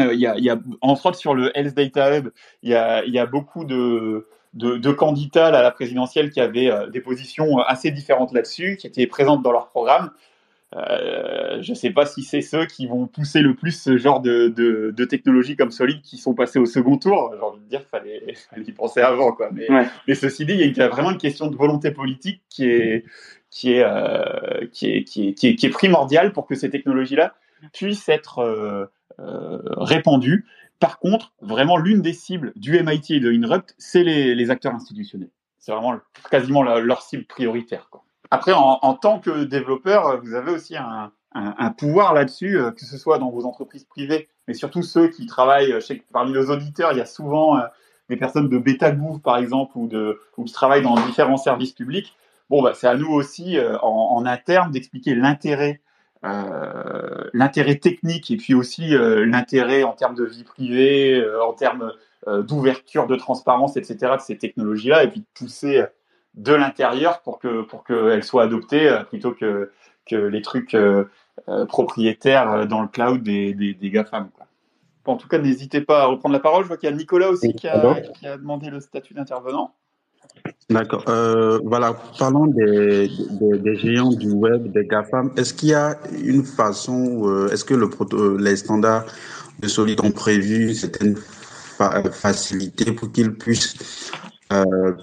il y, a, y, a, en sur le Health Data Hub, il y a, y a beaucoup de, de, de, candidats à la présidentielle qui avaient des positions assez différentes là-dessus, qui étaient présentes dans leur programme. Euh, je ne sais pas si c'est ceux qui vont pousser le plus ce genre de, de, de technologies comme Solid qui sont passés au second tour. J'ai envie de dire, fallait, fallait y penser avant, quoi. Mais, ouais. mais ceci dit, il y a vraiment une question de volonté politique qui est, qui est, euh, qui est, qui est, qui est, qui est primordiale pour que ces technologies-là puisse être euh, euh, répandu. Par contre, vraiment, l'une des cibles du MIT et de Inrupt, c'est les, acteurs institutionnels. C'est vraiment quasiment leur cible prioritaire. Après, en, tant que développeur, vous avez aussi un, pouvoir là-dessus, euh, que ce soit dans vos entreprises privées, mais surtout ceux qui travaillent, que parmi nos auditeurs, il y a souvent euh, des personnes de BetaGouv, par exemple, ou, de, ou qui travaillent dans différents services publics. Bon, bah, c'est à nous aussi, euh, en interne, d'expliquer l'intérêt l'intérêt technique et puis aussi l'intérêt en termes de vie privée, en termes d'ouverture, de transparence, etc. de ces technologies-là, et puis de pousser de l'intérieur pour que pour qu'elles soient adoptées plutôt que que les trucs propriétaires dans le cloud des, des, des GAFAM. Quoi. en tout cas, n'hésitez pas à reprendre la parole. Je vois qu'il y a Nicolas aussi qui a, qui a demandé le statut d'intervenant. D'accord. Euh, voilà, parlons des, des, géants du web, des GAFAM. Est-ce qu'il y a une façon, euh, est-ce que le, euh, les standards de Solid ont prévu certaines facilités pour qu'ils puissent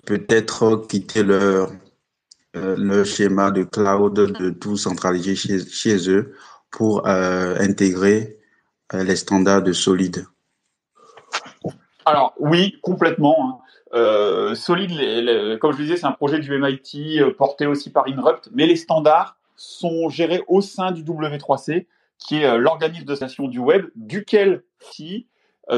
peut-être quitter leur, leur schéma de cloud, de tout centraliser chez, chez eux pour intégrer les standards de Solid? Alors oui, complètement. Hein. Euh, solide, comme je le disais, c'est un projet du MIT euh, porté aussi par Inrupt, mais les standards sont gérés au sein du W3C, qui est euh, l'organisme de station du web, duquel, qui,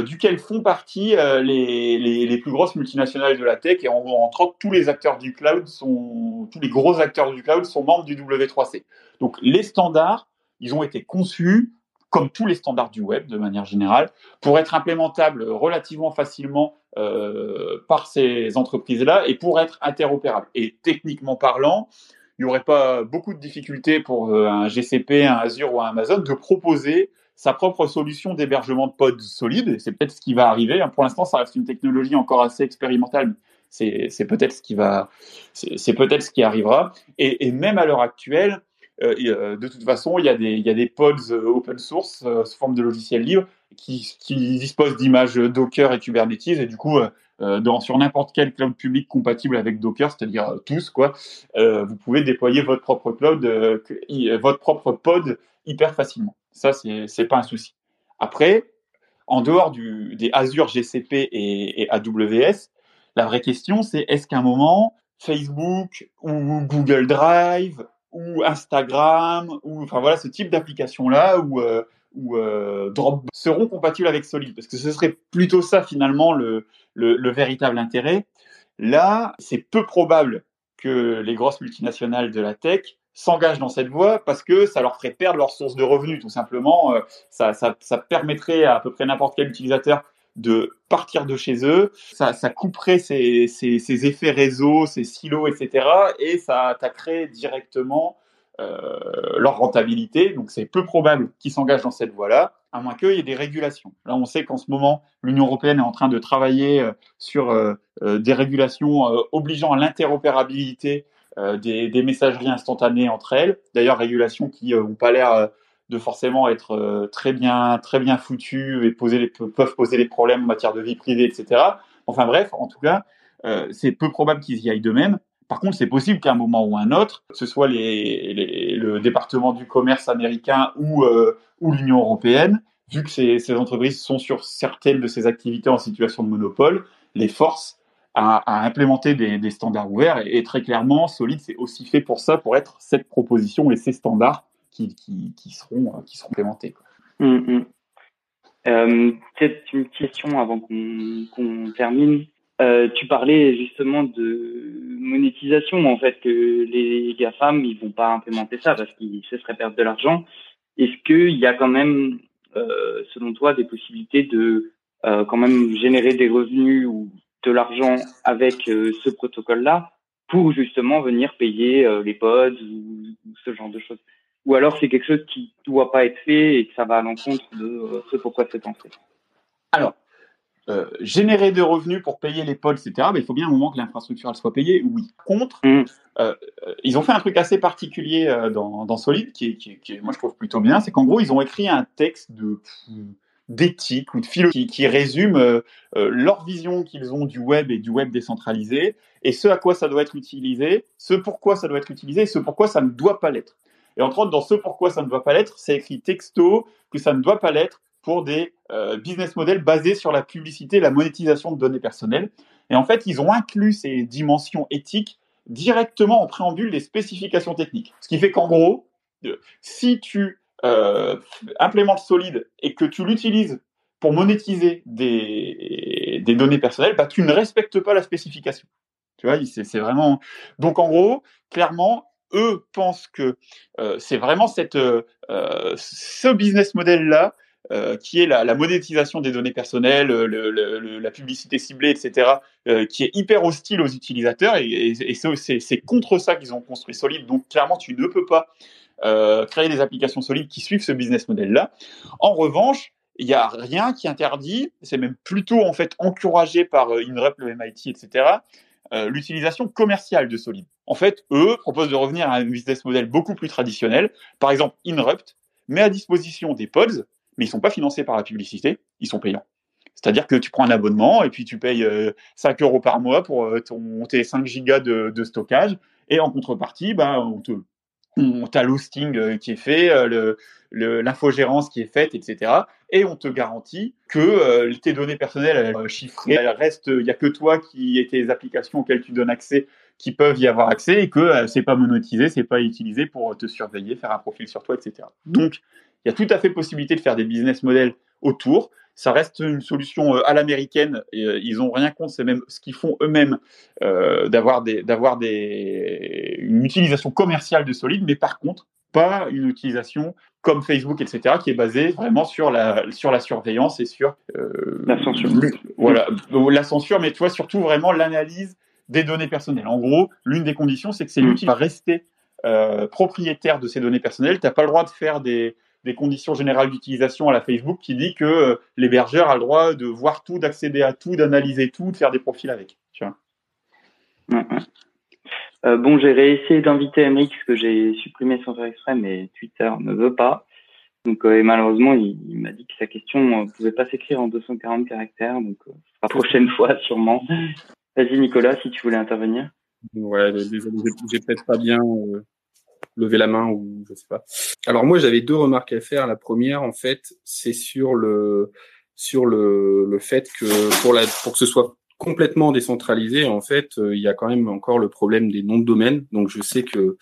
duquel font partie les, les, les, plus grosses multinationales de la tech, et en, entre autres, tous les acteurs du cloud sont, tous les gros acteurs du cloud sont membres du W3C. Donc les standards, ils ont été conçus comme tous les standards du web de manière générale, pour être implémentables relativement facilement euh, par ces entreprises-là et pour être interopérables. Et techniquement parlant, il n'y aurait pas beaucoup de difficultés pour euh, un GCP, un Azure ou un Amazon de proposer sa propre solution d'hébergement de pods solide. C'est peut-être ce qui va arriver. Pour l'instant, ça reste une technologie encore assez expérimentale. C'est peut-être ce qui va, c'est peut-être ce qui arrivera. Et, même à l'heure actuelle, de toute façon, il y a des, il y a des pods euh, open source sous forme de logiciels libres qui, disposent d'images Docker et Kubernetes et du coup, dans, sur n'importe quel cloud public compatible avec Docker, c'est-à-dire tous, quoi, vous pouvez déployer votre propre cloud, votre propre pod hyper facilement. Ça, c'est, pas un souci. Après, en dehors du, des Azure, GCP et AWS, la vraie question, c'est est-ce qu'à un moment, Facebook ou Google Drive ou Instagram ou enfin voilà ce type d'application là ou euh, ou euh, Drop seront compatibles avec Solid parce que ce serait plutôt ça finalement le, le, le véritable intérêt. Là, c'est peu probable que les grosses multinationales de la tech s'engagent dans cette voie parce que ça leur ferait perdre leur source de revenus tout simplement. Euh, ça, ça, ça permettrait à, à peu près n'importe quel utilisateur de partir de chez eux, ça, couperait ces, effets réseau, ces silos, etc. Et ça attaquerait directement euh, leur rentabilité. Donc c'est peu probable qu'ils s'engagent dans cette voie-là, à moins qu'il y ait des régulations. Là, on sait qu'en ce moment, l'Union européenne est en train de travailler euh, sur euh, des régulations obligeant à l'interopérabilité des, des, messageries instantanées entre elles. D'ailleurs, régulations qui n'ont pas l'air de forcément être euh, très bien très bien foutus et poser les, peuvent poser des problèmes en matière de vie privée, etc. Enfin bref, en tout cas, euh, c'est peu probable qu'ils y aillent de même. Par contre, c'est possible qu'à un moment ou un autre, que ce soit les, les, le département du commerce américain ou, euh, ou l'Union européenne, vu que ces, ces, entreprises sont sur certaines de ces activités en situation de monopole, les forces à, à implémenter des, des, standards ouverts. Et, et très clairement, Solid, c'est aussi fait pour ça, pour être cette proposition et ces standards qui, qui, seront, euh, qui seront implémentés. Hum, hum. Euh, Peut-être une question avant qu'on termine. Euh, tu parlais justement de monétisation, en fait, que les GAFAM, ils vont pas implémenter ça parce qu'ils se seraient perdre de l'argent. Est-ce qu'il y a quand même, selon toi, des possibilités de quand même générer des revenus ou de l'argent avec ce protocole-là pour justement venir payer les pods ou, ce genre de choses? Ou alors c'est quelque chose qui ne doit pas être fait et que ça va à l'encontre de euh, ce pourquoi c'est pensé Alors, euh, générer des revenus pour payer les pods, etc., mais il faut bien un moment que l'infrastructure soit payée, oui. Contre, mmh. euh, ils ont fait un truc assez particulier euh, dans, dans, Solid, qui, qui, qui, moi je trouve plutôt bien, c'est qu'en gros, ils ont écrit un texte de d'éthique ou de philo qui, qui résume leur vision qu'ils ont du web et du web décentralisé et ce à quoi ça doit être utilisé, ce pourquoi ça doit être utilisé et ce pourquoi ça ne doit pas l'être. Et entre autres, dans ce pourquoi ça ne doit pas l'être, c'est écrit texto que ça ne doit pas l'être pour des euh, business models basés sur la publicité et la monétisation de données personnelles. Et en fait, ils ont inclus ces dimensions éthiques directement en préambule des spécifications techniques. Ce qui fait qu'en gros, euh, si tu euh, implémentes Solid et que tu l'utilises pour monétiser des, des données personnelles, bah, tu ne respectes pas la spécification. Tu vois, c'est vraiment. Donc en gros, clairement, eux pensent que c'est vraiment cette, ce business model-là euh, qui est la, monétisation des données personnelles, le, le, la publicité ciblée, etc., euh, qui est hyper hostile aux utilisateurs. Et, c'est contre ça qu'ils ont construit Solid. Donc clairement, tu ne peux pas euh, créer des applications solides qui suivent ce business model-là. En revanche, il n'y a rien qui interdit, c'est même plutôt en fait encouragé par euh, INREP, le MIT, etc., euh, l'utilisation commerciale de Solid. En fait, eux proposent de revenir à un business model beaucoup plus traditionnel. Par exemple, Inrupt met à disposition des pods mais ils sont pas financés par la publicité, ils sont payants. C'est-à-dire que tu prends un abonnement et puis tu payes 5 euh, euros par mois pour euh, ton, tes 5 gigas de, de stockage. Et en contrepartie, bah, on te, on t'a l'hosting euh, qui est fait, l'infogérance qui est faite, etc. Et on te garantit que tes données personnelles chiffrées, elles restent, il n'y a que toi qui et tes applications auxquelles tu donnes accès qui peuvent y avoir accès et que c'est pas monétisé, c'est pas utilisé pour te surveiller, faire un profil sur toi, etc. Donc, il y a tout à fait possibilité de faire des business models autour. Ça reste une solution euh, à l'américaine. Euh, ils ont rien contre, c'est même ce qu'ils font eux-mêmes euh, d'avoir d'avoir des, une utilisation commerciale de Solid, mais par contre pas une utilisation comme Facebook, etc., qui est basée vraiment sur la sur la surveillance et sur euh, la censure. Voilà, la censure, mais tu vois surtout vraiment l'analyse des données personnelles. En gros, l'une des conditions, c'est que c'est l'outil va rester euh, propriétaire de ces données personnelles. Tu n'as pas le droit de faire des des conditions générales d'utilisation à la Facebook qui dit que euh, l'hébergeur a le droit de voir tout, d'accéder à tout, d'analyser tout, de faire des profils avec. Tu vois euh, bon, j'ai réessayé d'inviter Emric, que j'ai supprimé sans faire exprès, mais Twitter ne veut pas. Donc, euh, et malheureusement, il, m'a dit que sa question ne pouvait pas s'écrire en 240 caractères. Donc, la prochaine fois, sûrement. Vas-y, Nicolas, si tu voulais intervenir. Ouais, désolé, j'ai peut-être pas bien lever la main ou je sais pas. Alors moi j'avais deux remarques à faire. La première en fait c'est sur le sur le, le fait que pour la pour que ce soit complètement décentralisé en fait euh, il y a quand même encore le problème des noms de domaine. Donc je sais que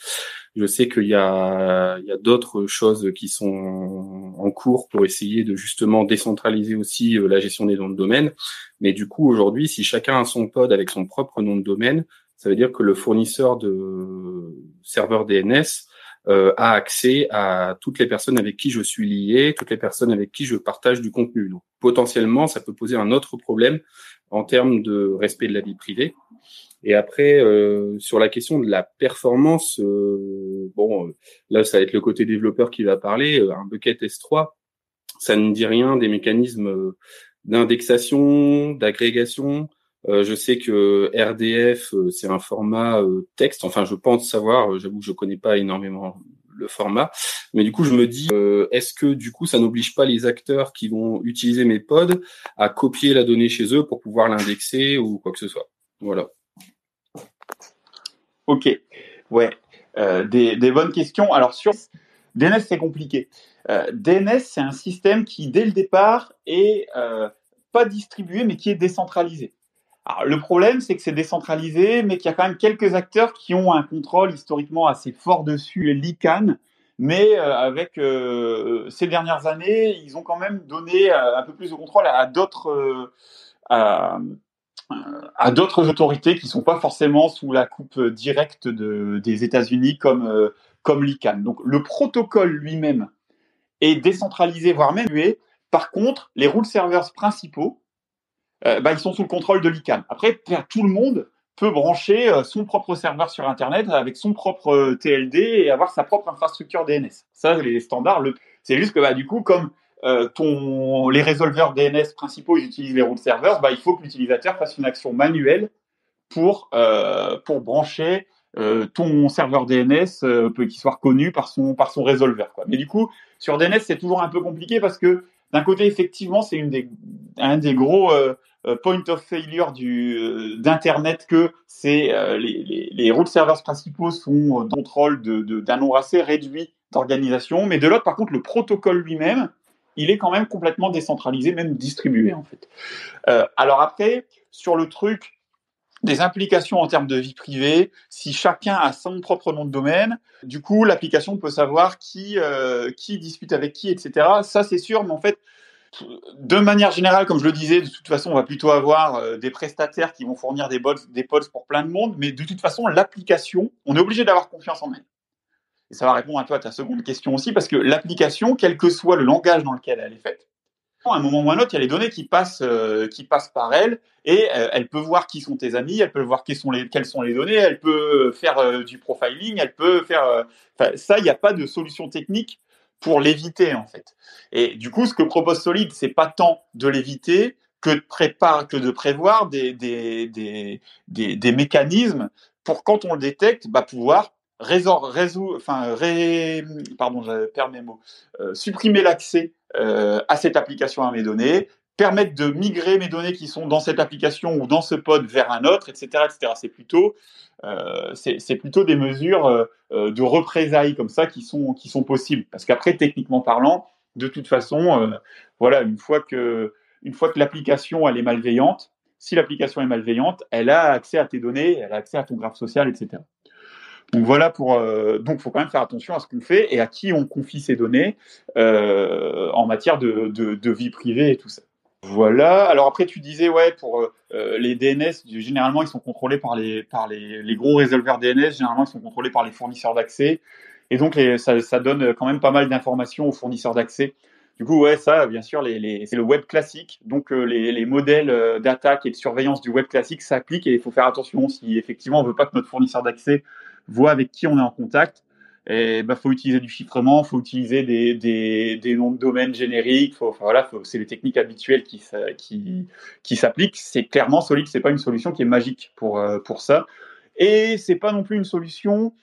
je sais qu'il y a a d'autres choses qui sont en cours pour essayer de justement décentraliser aussi euh, la gestion des noms de domaine. Mais du coup aujourd'hui si chacun a son pod avec son propre nom de domaine ça veut dire que le fournisseur de serveurs DNS euh, a accès à toutes les personnes avec qui je suis lié, toutes les personnes avec qui je partage du contenu. Donc, potentiellement, ça peut poser un autre problème en termes de respect de la vie privée. Et après, euh, sur la question de la performance, euh, bon, là, ça va être le côté développeur qui va parler. Un bucket S3, ça ne dit rien des mécanismes d'indexation, d'agrégation, euh, je sais que RDF, euh, c'est un format euh, texte. Enfin, je pense savoir. J'avoue que je connais pas énormément le format, mais du coup, je me dis, est-ce que du coup, ça n'oblige pas les acteurs qui vont utiliser mes pods à copier la donnée chez eux pour pouvoir l'indexer ou quoi que ce soit? Voilà. Ok. Ouais. des, des, bonnes questions. Alors sur DNS, c'est compliqué. DNS, c'est un système qui, dès le départ, est pas distribué, mais qui est décentralisé le problème, c'est que c'est décentralisé, mais qu'il y a quand même quelques acteurs qui ont un contrôle historiquement assez fort dessus, l'ICANN. Mais euh, avec euh, ces dernières années, ils ont quand même donné euh, un peu plus de contrôle à, d'autres à, d'autres autorités qui sont pas forcément sous la coupe directe de, des États-Unis comme comme l'ICANN. Donc le protocole lui-même est décentralisé, voire même. Par contre, les rule servers principaux, euh, bah, ils sont sous le contrôle de l'ICANN. Après, tout le monde peut brancher euh, son propre serveur sur Internet avec son propre euh, TLD et avoir sa propre infrastructure DNS. Ça, les standards, c'est juste que bah, du coup, comme les résolveurs DNS principaux utilisent les root servers, bah, il faut que l'utilisateur fasse une action manuelle pour, pour brancher ton serveur DNS qui soit reconnu par son, par son résolveur. Mais du coup, sur DNS, c'est toujours un peu compliqué parce que d'un côté, effectivement, c'est un des gros euh, point of failure euh, d'internet que c'est euh, les, les, les principaux sont dans d'un nombre assez réduit d'organisations, mais de l'autre, par contre, le protocole lui-même, il est quand même complètement décentralisé, même distribué en fait. alors après, sur le truc des implications en termes de vie privée, si chacun a son propre nom de domaine, du coup, l'application peut savoir qui, qui discute avec qui, etc. Ça, c'est sûr, mais en fait, de manière générale, comme je le disais, de toute façon, on va plutôt avoir euh, des prestataires qui vont fournir des pods pour plein de monde, mais de toute façon, l'application, on est obligé d'avoir confiance en elle. et ça va répondre un peu à ta seconde question aussi, parce que l'application, quel que soit le langage dans lequel elle est faite, à un moment ou à un autre, il y a les données qui passent, euh, qui passent par elle, et euh, elle peut voir qui sont tes amis, elle peut voir quelles sont les, quelles sont les données, elle peut faire euh, du profiling, elle peut faire. ça, il n'y a pas de solution technique pour l'éviter en fait. Et du coup, ce que propose Solid, c'est pas tant de l'éviter que de, préparer, que de prévoir des, des, des, des, des mécanismes pour quand on le détecte, bah, pouvoir résoudre, enfin, ré, pardon, je perds mes mots, supprimer l'accès à cette application à mes données, permettre de migrer mes données qui sont dans cette application ou dans ce pod vers un autre, etc., etc. C'est plutôt, euh, plutôt des mesures euh, euh, de représailles comme ça qui sont qui sont possibles. Parce qu'après, techniquement parlant, de toute façon, euh, voilà, une fois que que l'application est malveillante, si l'application est malveillante, elle a accès à tes données, elle a accès à ton graphe social, etc. Donc voilà pour euh, donc faut quand même faire attention à ce qu'on fait et à qui on confie ces données euh, en matière de, vie privée et tout ça. Voilà. Alors après tu disais ouais pour euh, les DNS généralement ils sont contrôlés par les par les, gros résolveurs DNS généralement ils sont contrôlés par les fournisseurs d'accès et donc ça, donne quand même pas mal d'informations aux fournisseurs d'accès. Du coup, ouais, ça, bien sûr, c'est le web classique. Donc, les, les, modèles d'attaque et de surveillance du web classique s'appliquent et il faut faire attention si effectivement on veut pas que notre fournisseur d'accès voit avec qui on est en contact. Et bah, faut utiliser du chiffrement, faut utiliser des, des, des noms de domaines génériques. Faut, enfin, voilà, c'est les techniques habituelles qui, qui, qui s'appliquent. C'est clairement solide. C'est pas une solution qui est magique pour, euh, pour ça. Et c'est pas non plus une solution.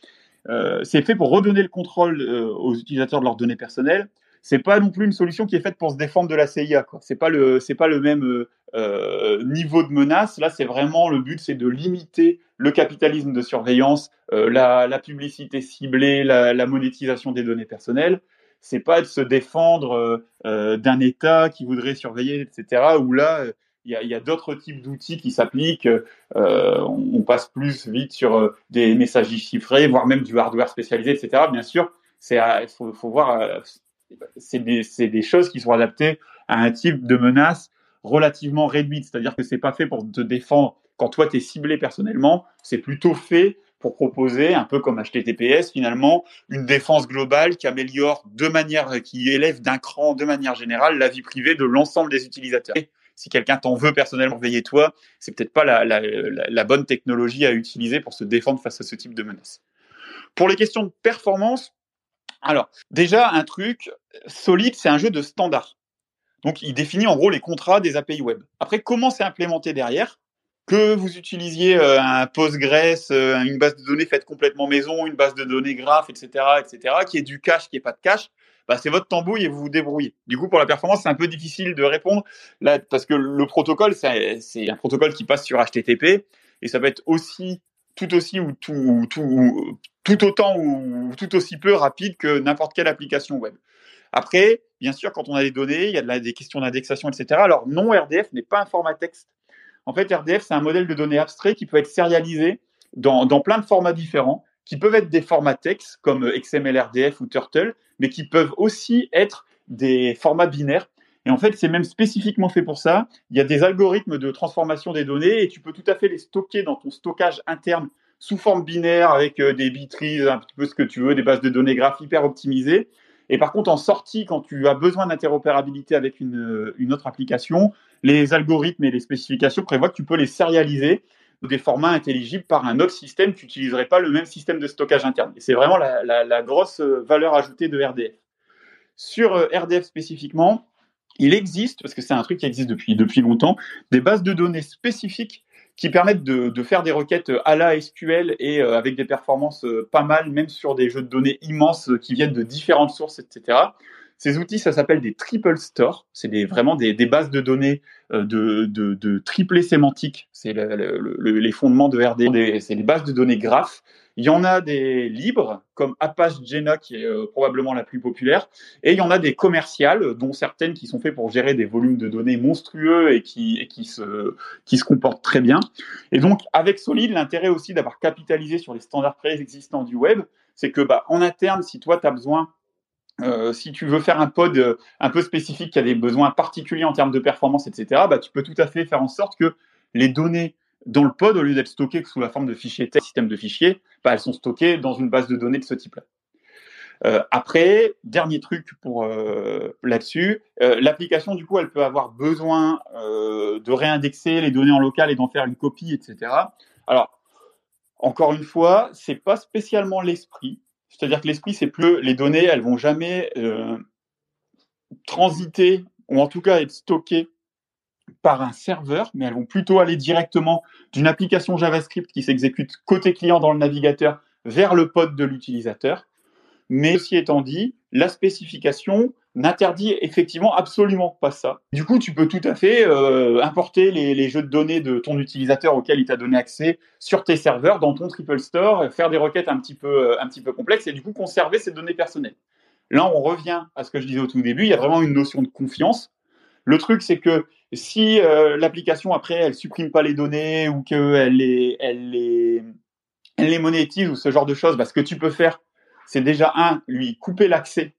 Euh, c'est fait pour redonner le contrôle euh, aux utilisateurs de leurs données personnelles c'est pas non plus une solution qui est faite pour se défendre de la CIA. C'est pas pas le même euh, euh, niveau de menace. Là, c'est vraiment le but, c'est de limiter le capitalisme de surveillance, euh, la, publicité ciblée, la, monétisation des données personnelles. C'est pas de se défendre d'un État qui voudrait surveiller, etc. Où là, il y a, d'autres types d'outils qui s'appliquent. On, passe plus vite sur des messages chiffrés, voire même du hardware spécialisé, etc. Bien sûr, c'est, faut, faut voir c'est des, choses qui sont adaptées à un type de menace relativement réduite. C'est-à-dire que c'est pas fait pour te défendre quand toi tu es ciblé personnellement, c'est plutôt fait pour proposer, un peu comme HTTPS finalement, une défense globale qui améliore de manière, qui élève d'un cran de manière générale la vie privée de l'ensemble des utilisateurs. si quelqu'un t'en veut personnellement veiller toi, c'est peut-être pas la bonne technologie à utiliser pour se défendre face à ce type de menace. Pour les questions de performance, alors, déjà, un truc solide, c'est un jeu de standard. Donc, il définit en gros les contrats des API web. Après, comment c'est implémenté derrière? Que vous utilisiez euh, un Postgres, euh, une base de données faite complètement maison, une base de données graph, etc., etc., qui est du cache, qui est pas de cache, bah, c'est votre tambouille et vous vous débrouillez. Du coup, pour la performance, c'est un peu difficile de répondre là parce que le protocole, c'est un protocole qui passe sur HTTP et ça va être aussi tout aussi ou tout, tout, tout autant ou tout aussi peu rapide que n'importe quelle application web. Après, bien sûr, quand on a des données, il y a des questions d'indexation, etc. Alors, non, RDF n'est pas un format texte. En fait, RDF, c'est un modèle de données abstrait qui peut être sérialisé dans, dans plein de formats différents, qui peuvent être des formats texte comme XML RDF ou Turtle, mais qui peuvent aussi être des formats binaires. Et en fait, c'est même spécifiquement fait pour ça. Il y a des algorithmes de transformation des données et tu peux tout à fait les stocker dans ton stockage interne sous forme binaire avec euh, des bitries, un petit peu ce que tu veux, des bases de données graphes hyper optimisées. Et par contre, en sortie, quand tu as besoin d'interopérabilité avec une, euh, autre application, les algorithmes et les spécifications prévoient que tu peux les sérialiser des formats intelligibles par un autre système qui n'utiliserait pas le même système de stockage interne. Et c'est vraiment la, grosse euh, valeur ajoutée de RDF. Sur RDF spécifiquement, il existe, parce que c'est un truc qui existe depuis, depuis longtemps, des bases de données spécifiques qui permettent de, de, faire des requêtes à la SQL et euh, avec des performances euh, pas mal, même sur des jeux de données immenses euh, qui viennent de différentes sources, etc. Ces outils, ça s'appelle des triple stores. C'est des, vraiment des, bases de données de, de, triplés sémantiques. C'est le, le, les fondements de RD. C'est des bases de données graphes il y en a des libres, comme Apache Gena, qui est euh, probablement la plus populaire, et il y en a des commerciales, dont certaines qui sont faites pour gérer des volumes de données monstrueux et qui, se, qui se comportent très bien. Et donc, avec Solid, l'intérêt aussi d'avoir capitalisé sur les standards préexistants du web, c'est que bah, en interne, si toi, tu besoin euh, si tu veux faire un pod euh, un peu spécifique qui a des besoins particuliers en termes de performance, etc., bah, tu peux tout à fait faire en sorte que les données dans le pod, au lieu d'être stockées sous la forme de fichiers texte, système de fichiers, bah, elles sont stockées dans une base de données de ce type-là. Euh, après, dernier truc pour euh, là-dessus, euh, l'application du coup, elle peut avoir besoin de réindexer les données en local et d'en faire une copie, etc. Alors, encore une fois, c'est pas spécialement l'esprit. C'est-à-dire que l'esprit, c'est plus les données, elles vont jamais transiter ou en tout cas être stockées par un serveur, mais elles vont plutôt aller directement d'une application JavaScript qui s'exécute côté client dans le navigateur vers le pod de l'utilisateur. Mais ceci étant dit, la spécification n'interdit effectivement absolument pas ça. Du coup, tu peux tout à fait euh, importer les, jeux de données de ton utilisateur auquel il t'a donné accès sur tes serveurs dans ton Triple Store, faire des requêtes un petit peu, euh, un petit peu complexes et du coup conserver ces données personnelles. Là, on revient à ce que je disais au tout début, il y a vraiment une notion de confiance. Le truc, c'est que si euh, l'application, après, elle supprime pas les données ou qu'elle les, elle les, elle les monétise ou ce genre de choses, bah, ce que tu peux faire, c'est déjà, un, lui couper l'accès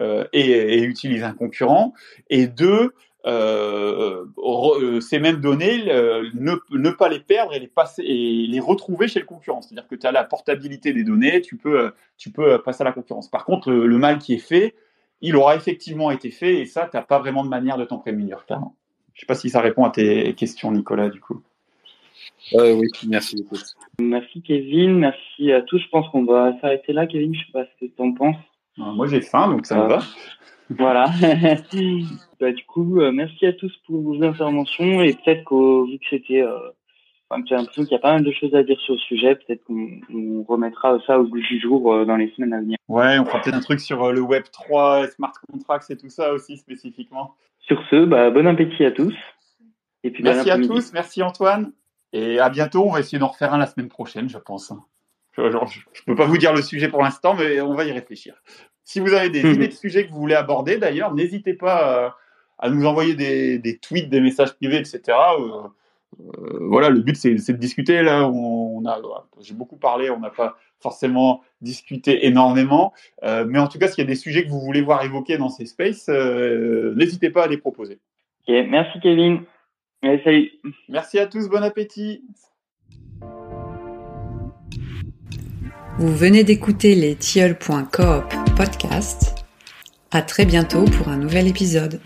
euh, et, utiliser un concurrent, et deux, euh, ces mêmes données, ne, pas les perdre et les, passer, et les retrouver chez le concurrent. C'est-à-dire que tu as la portabilité des données, tu peux, tu peux passer à la concurrence. Par contre, le, mal qui est fait, il aura effectivement été fait, et ça, tu n'as pas vraiment de manière de t'en prémunir, clairement. Je ne sais pas si ça répond à tes questions, Nicolas, du coup. oui, merci beaucoup. Merci Kevin, merci à tous. Je pense qu'on va s'arrêter là, Kevin. Je sais pas ce que tu en penses. Euh, moi j'ai faim, donc ça me va. Voilà. bah, du coup, euh, merci à tous pour vos interventions et peut-être que vu que c'était, euh, j'ai l'impression qu'il y a pas mal de choses à dire sur le sujet. Peut-être qu'on remettra ça au goût du jour dans les semaines à venir. Ouais, on fera peut-être un truc sur le Web 3, smart contracts et tout ça aussi spécifiquement. Sur ce, bah, bon appétit à tous. Et puis, merci à tous, merci Antoine. Et à bientôt. On va essayer d'en refaire un la semaine prochaine, je pense. je ne peux pas vous dire le sujet pour l'instant, mais on va y réfléchir. Si vous avez des mhm. idées de sujets que vous voulez aborder, d'ailleurs, n'hésitez pas euh, à nous envoyer des, tweets, des messages privés, etc. Euh, euh, voilà, le but c'est de discuter. Là, on, a, j'ai beaucoup parlé, on n'a pas forcément discuté énormément, mais en tout cas, s'il y a des sujets que vous voulez voir évoqués dans ces spaces, n'hésitez pas à les proposer. merci Kevin salut. Merci à tous, bon appétit. Vous venez d'écouter les tilleuls.coop podcast. À très bientôt pour un nouvel épisode.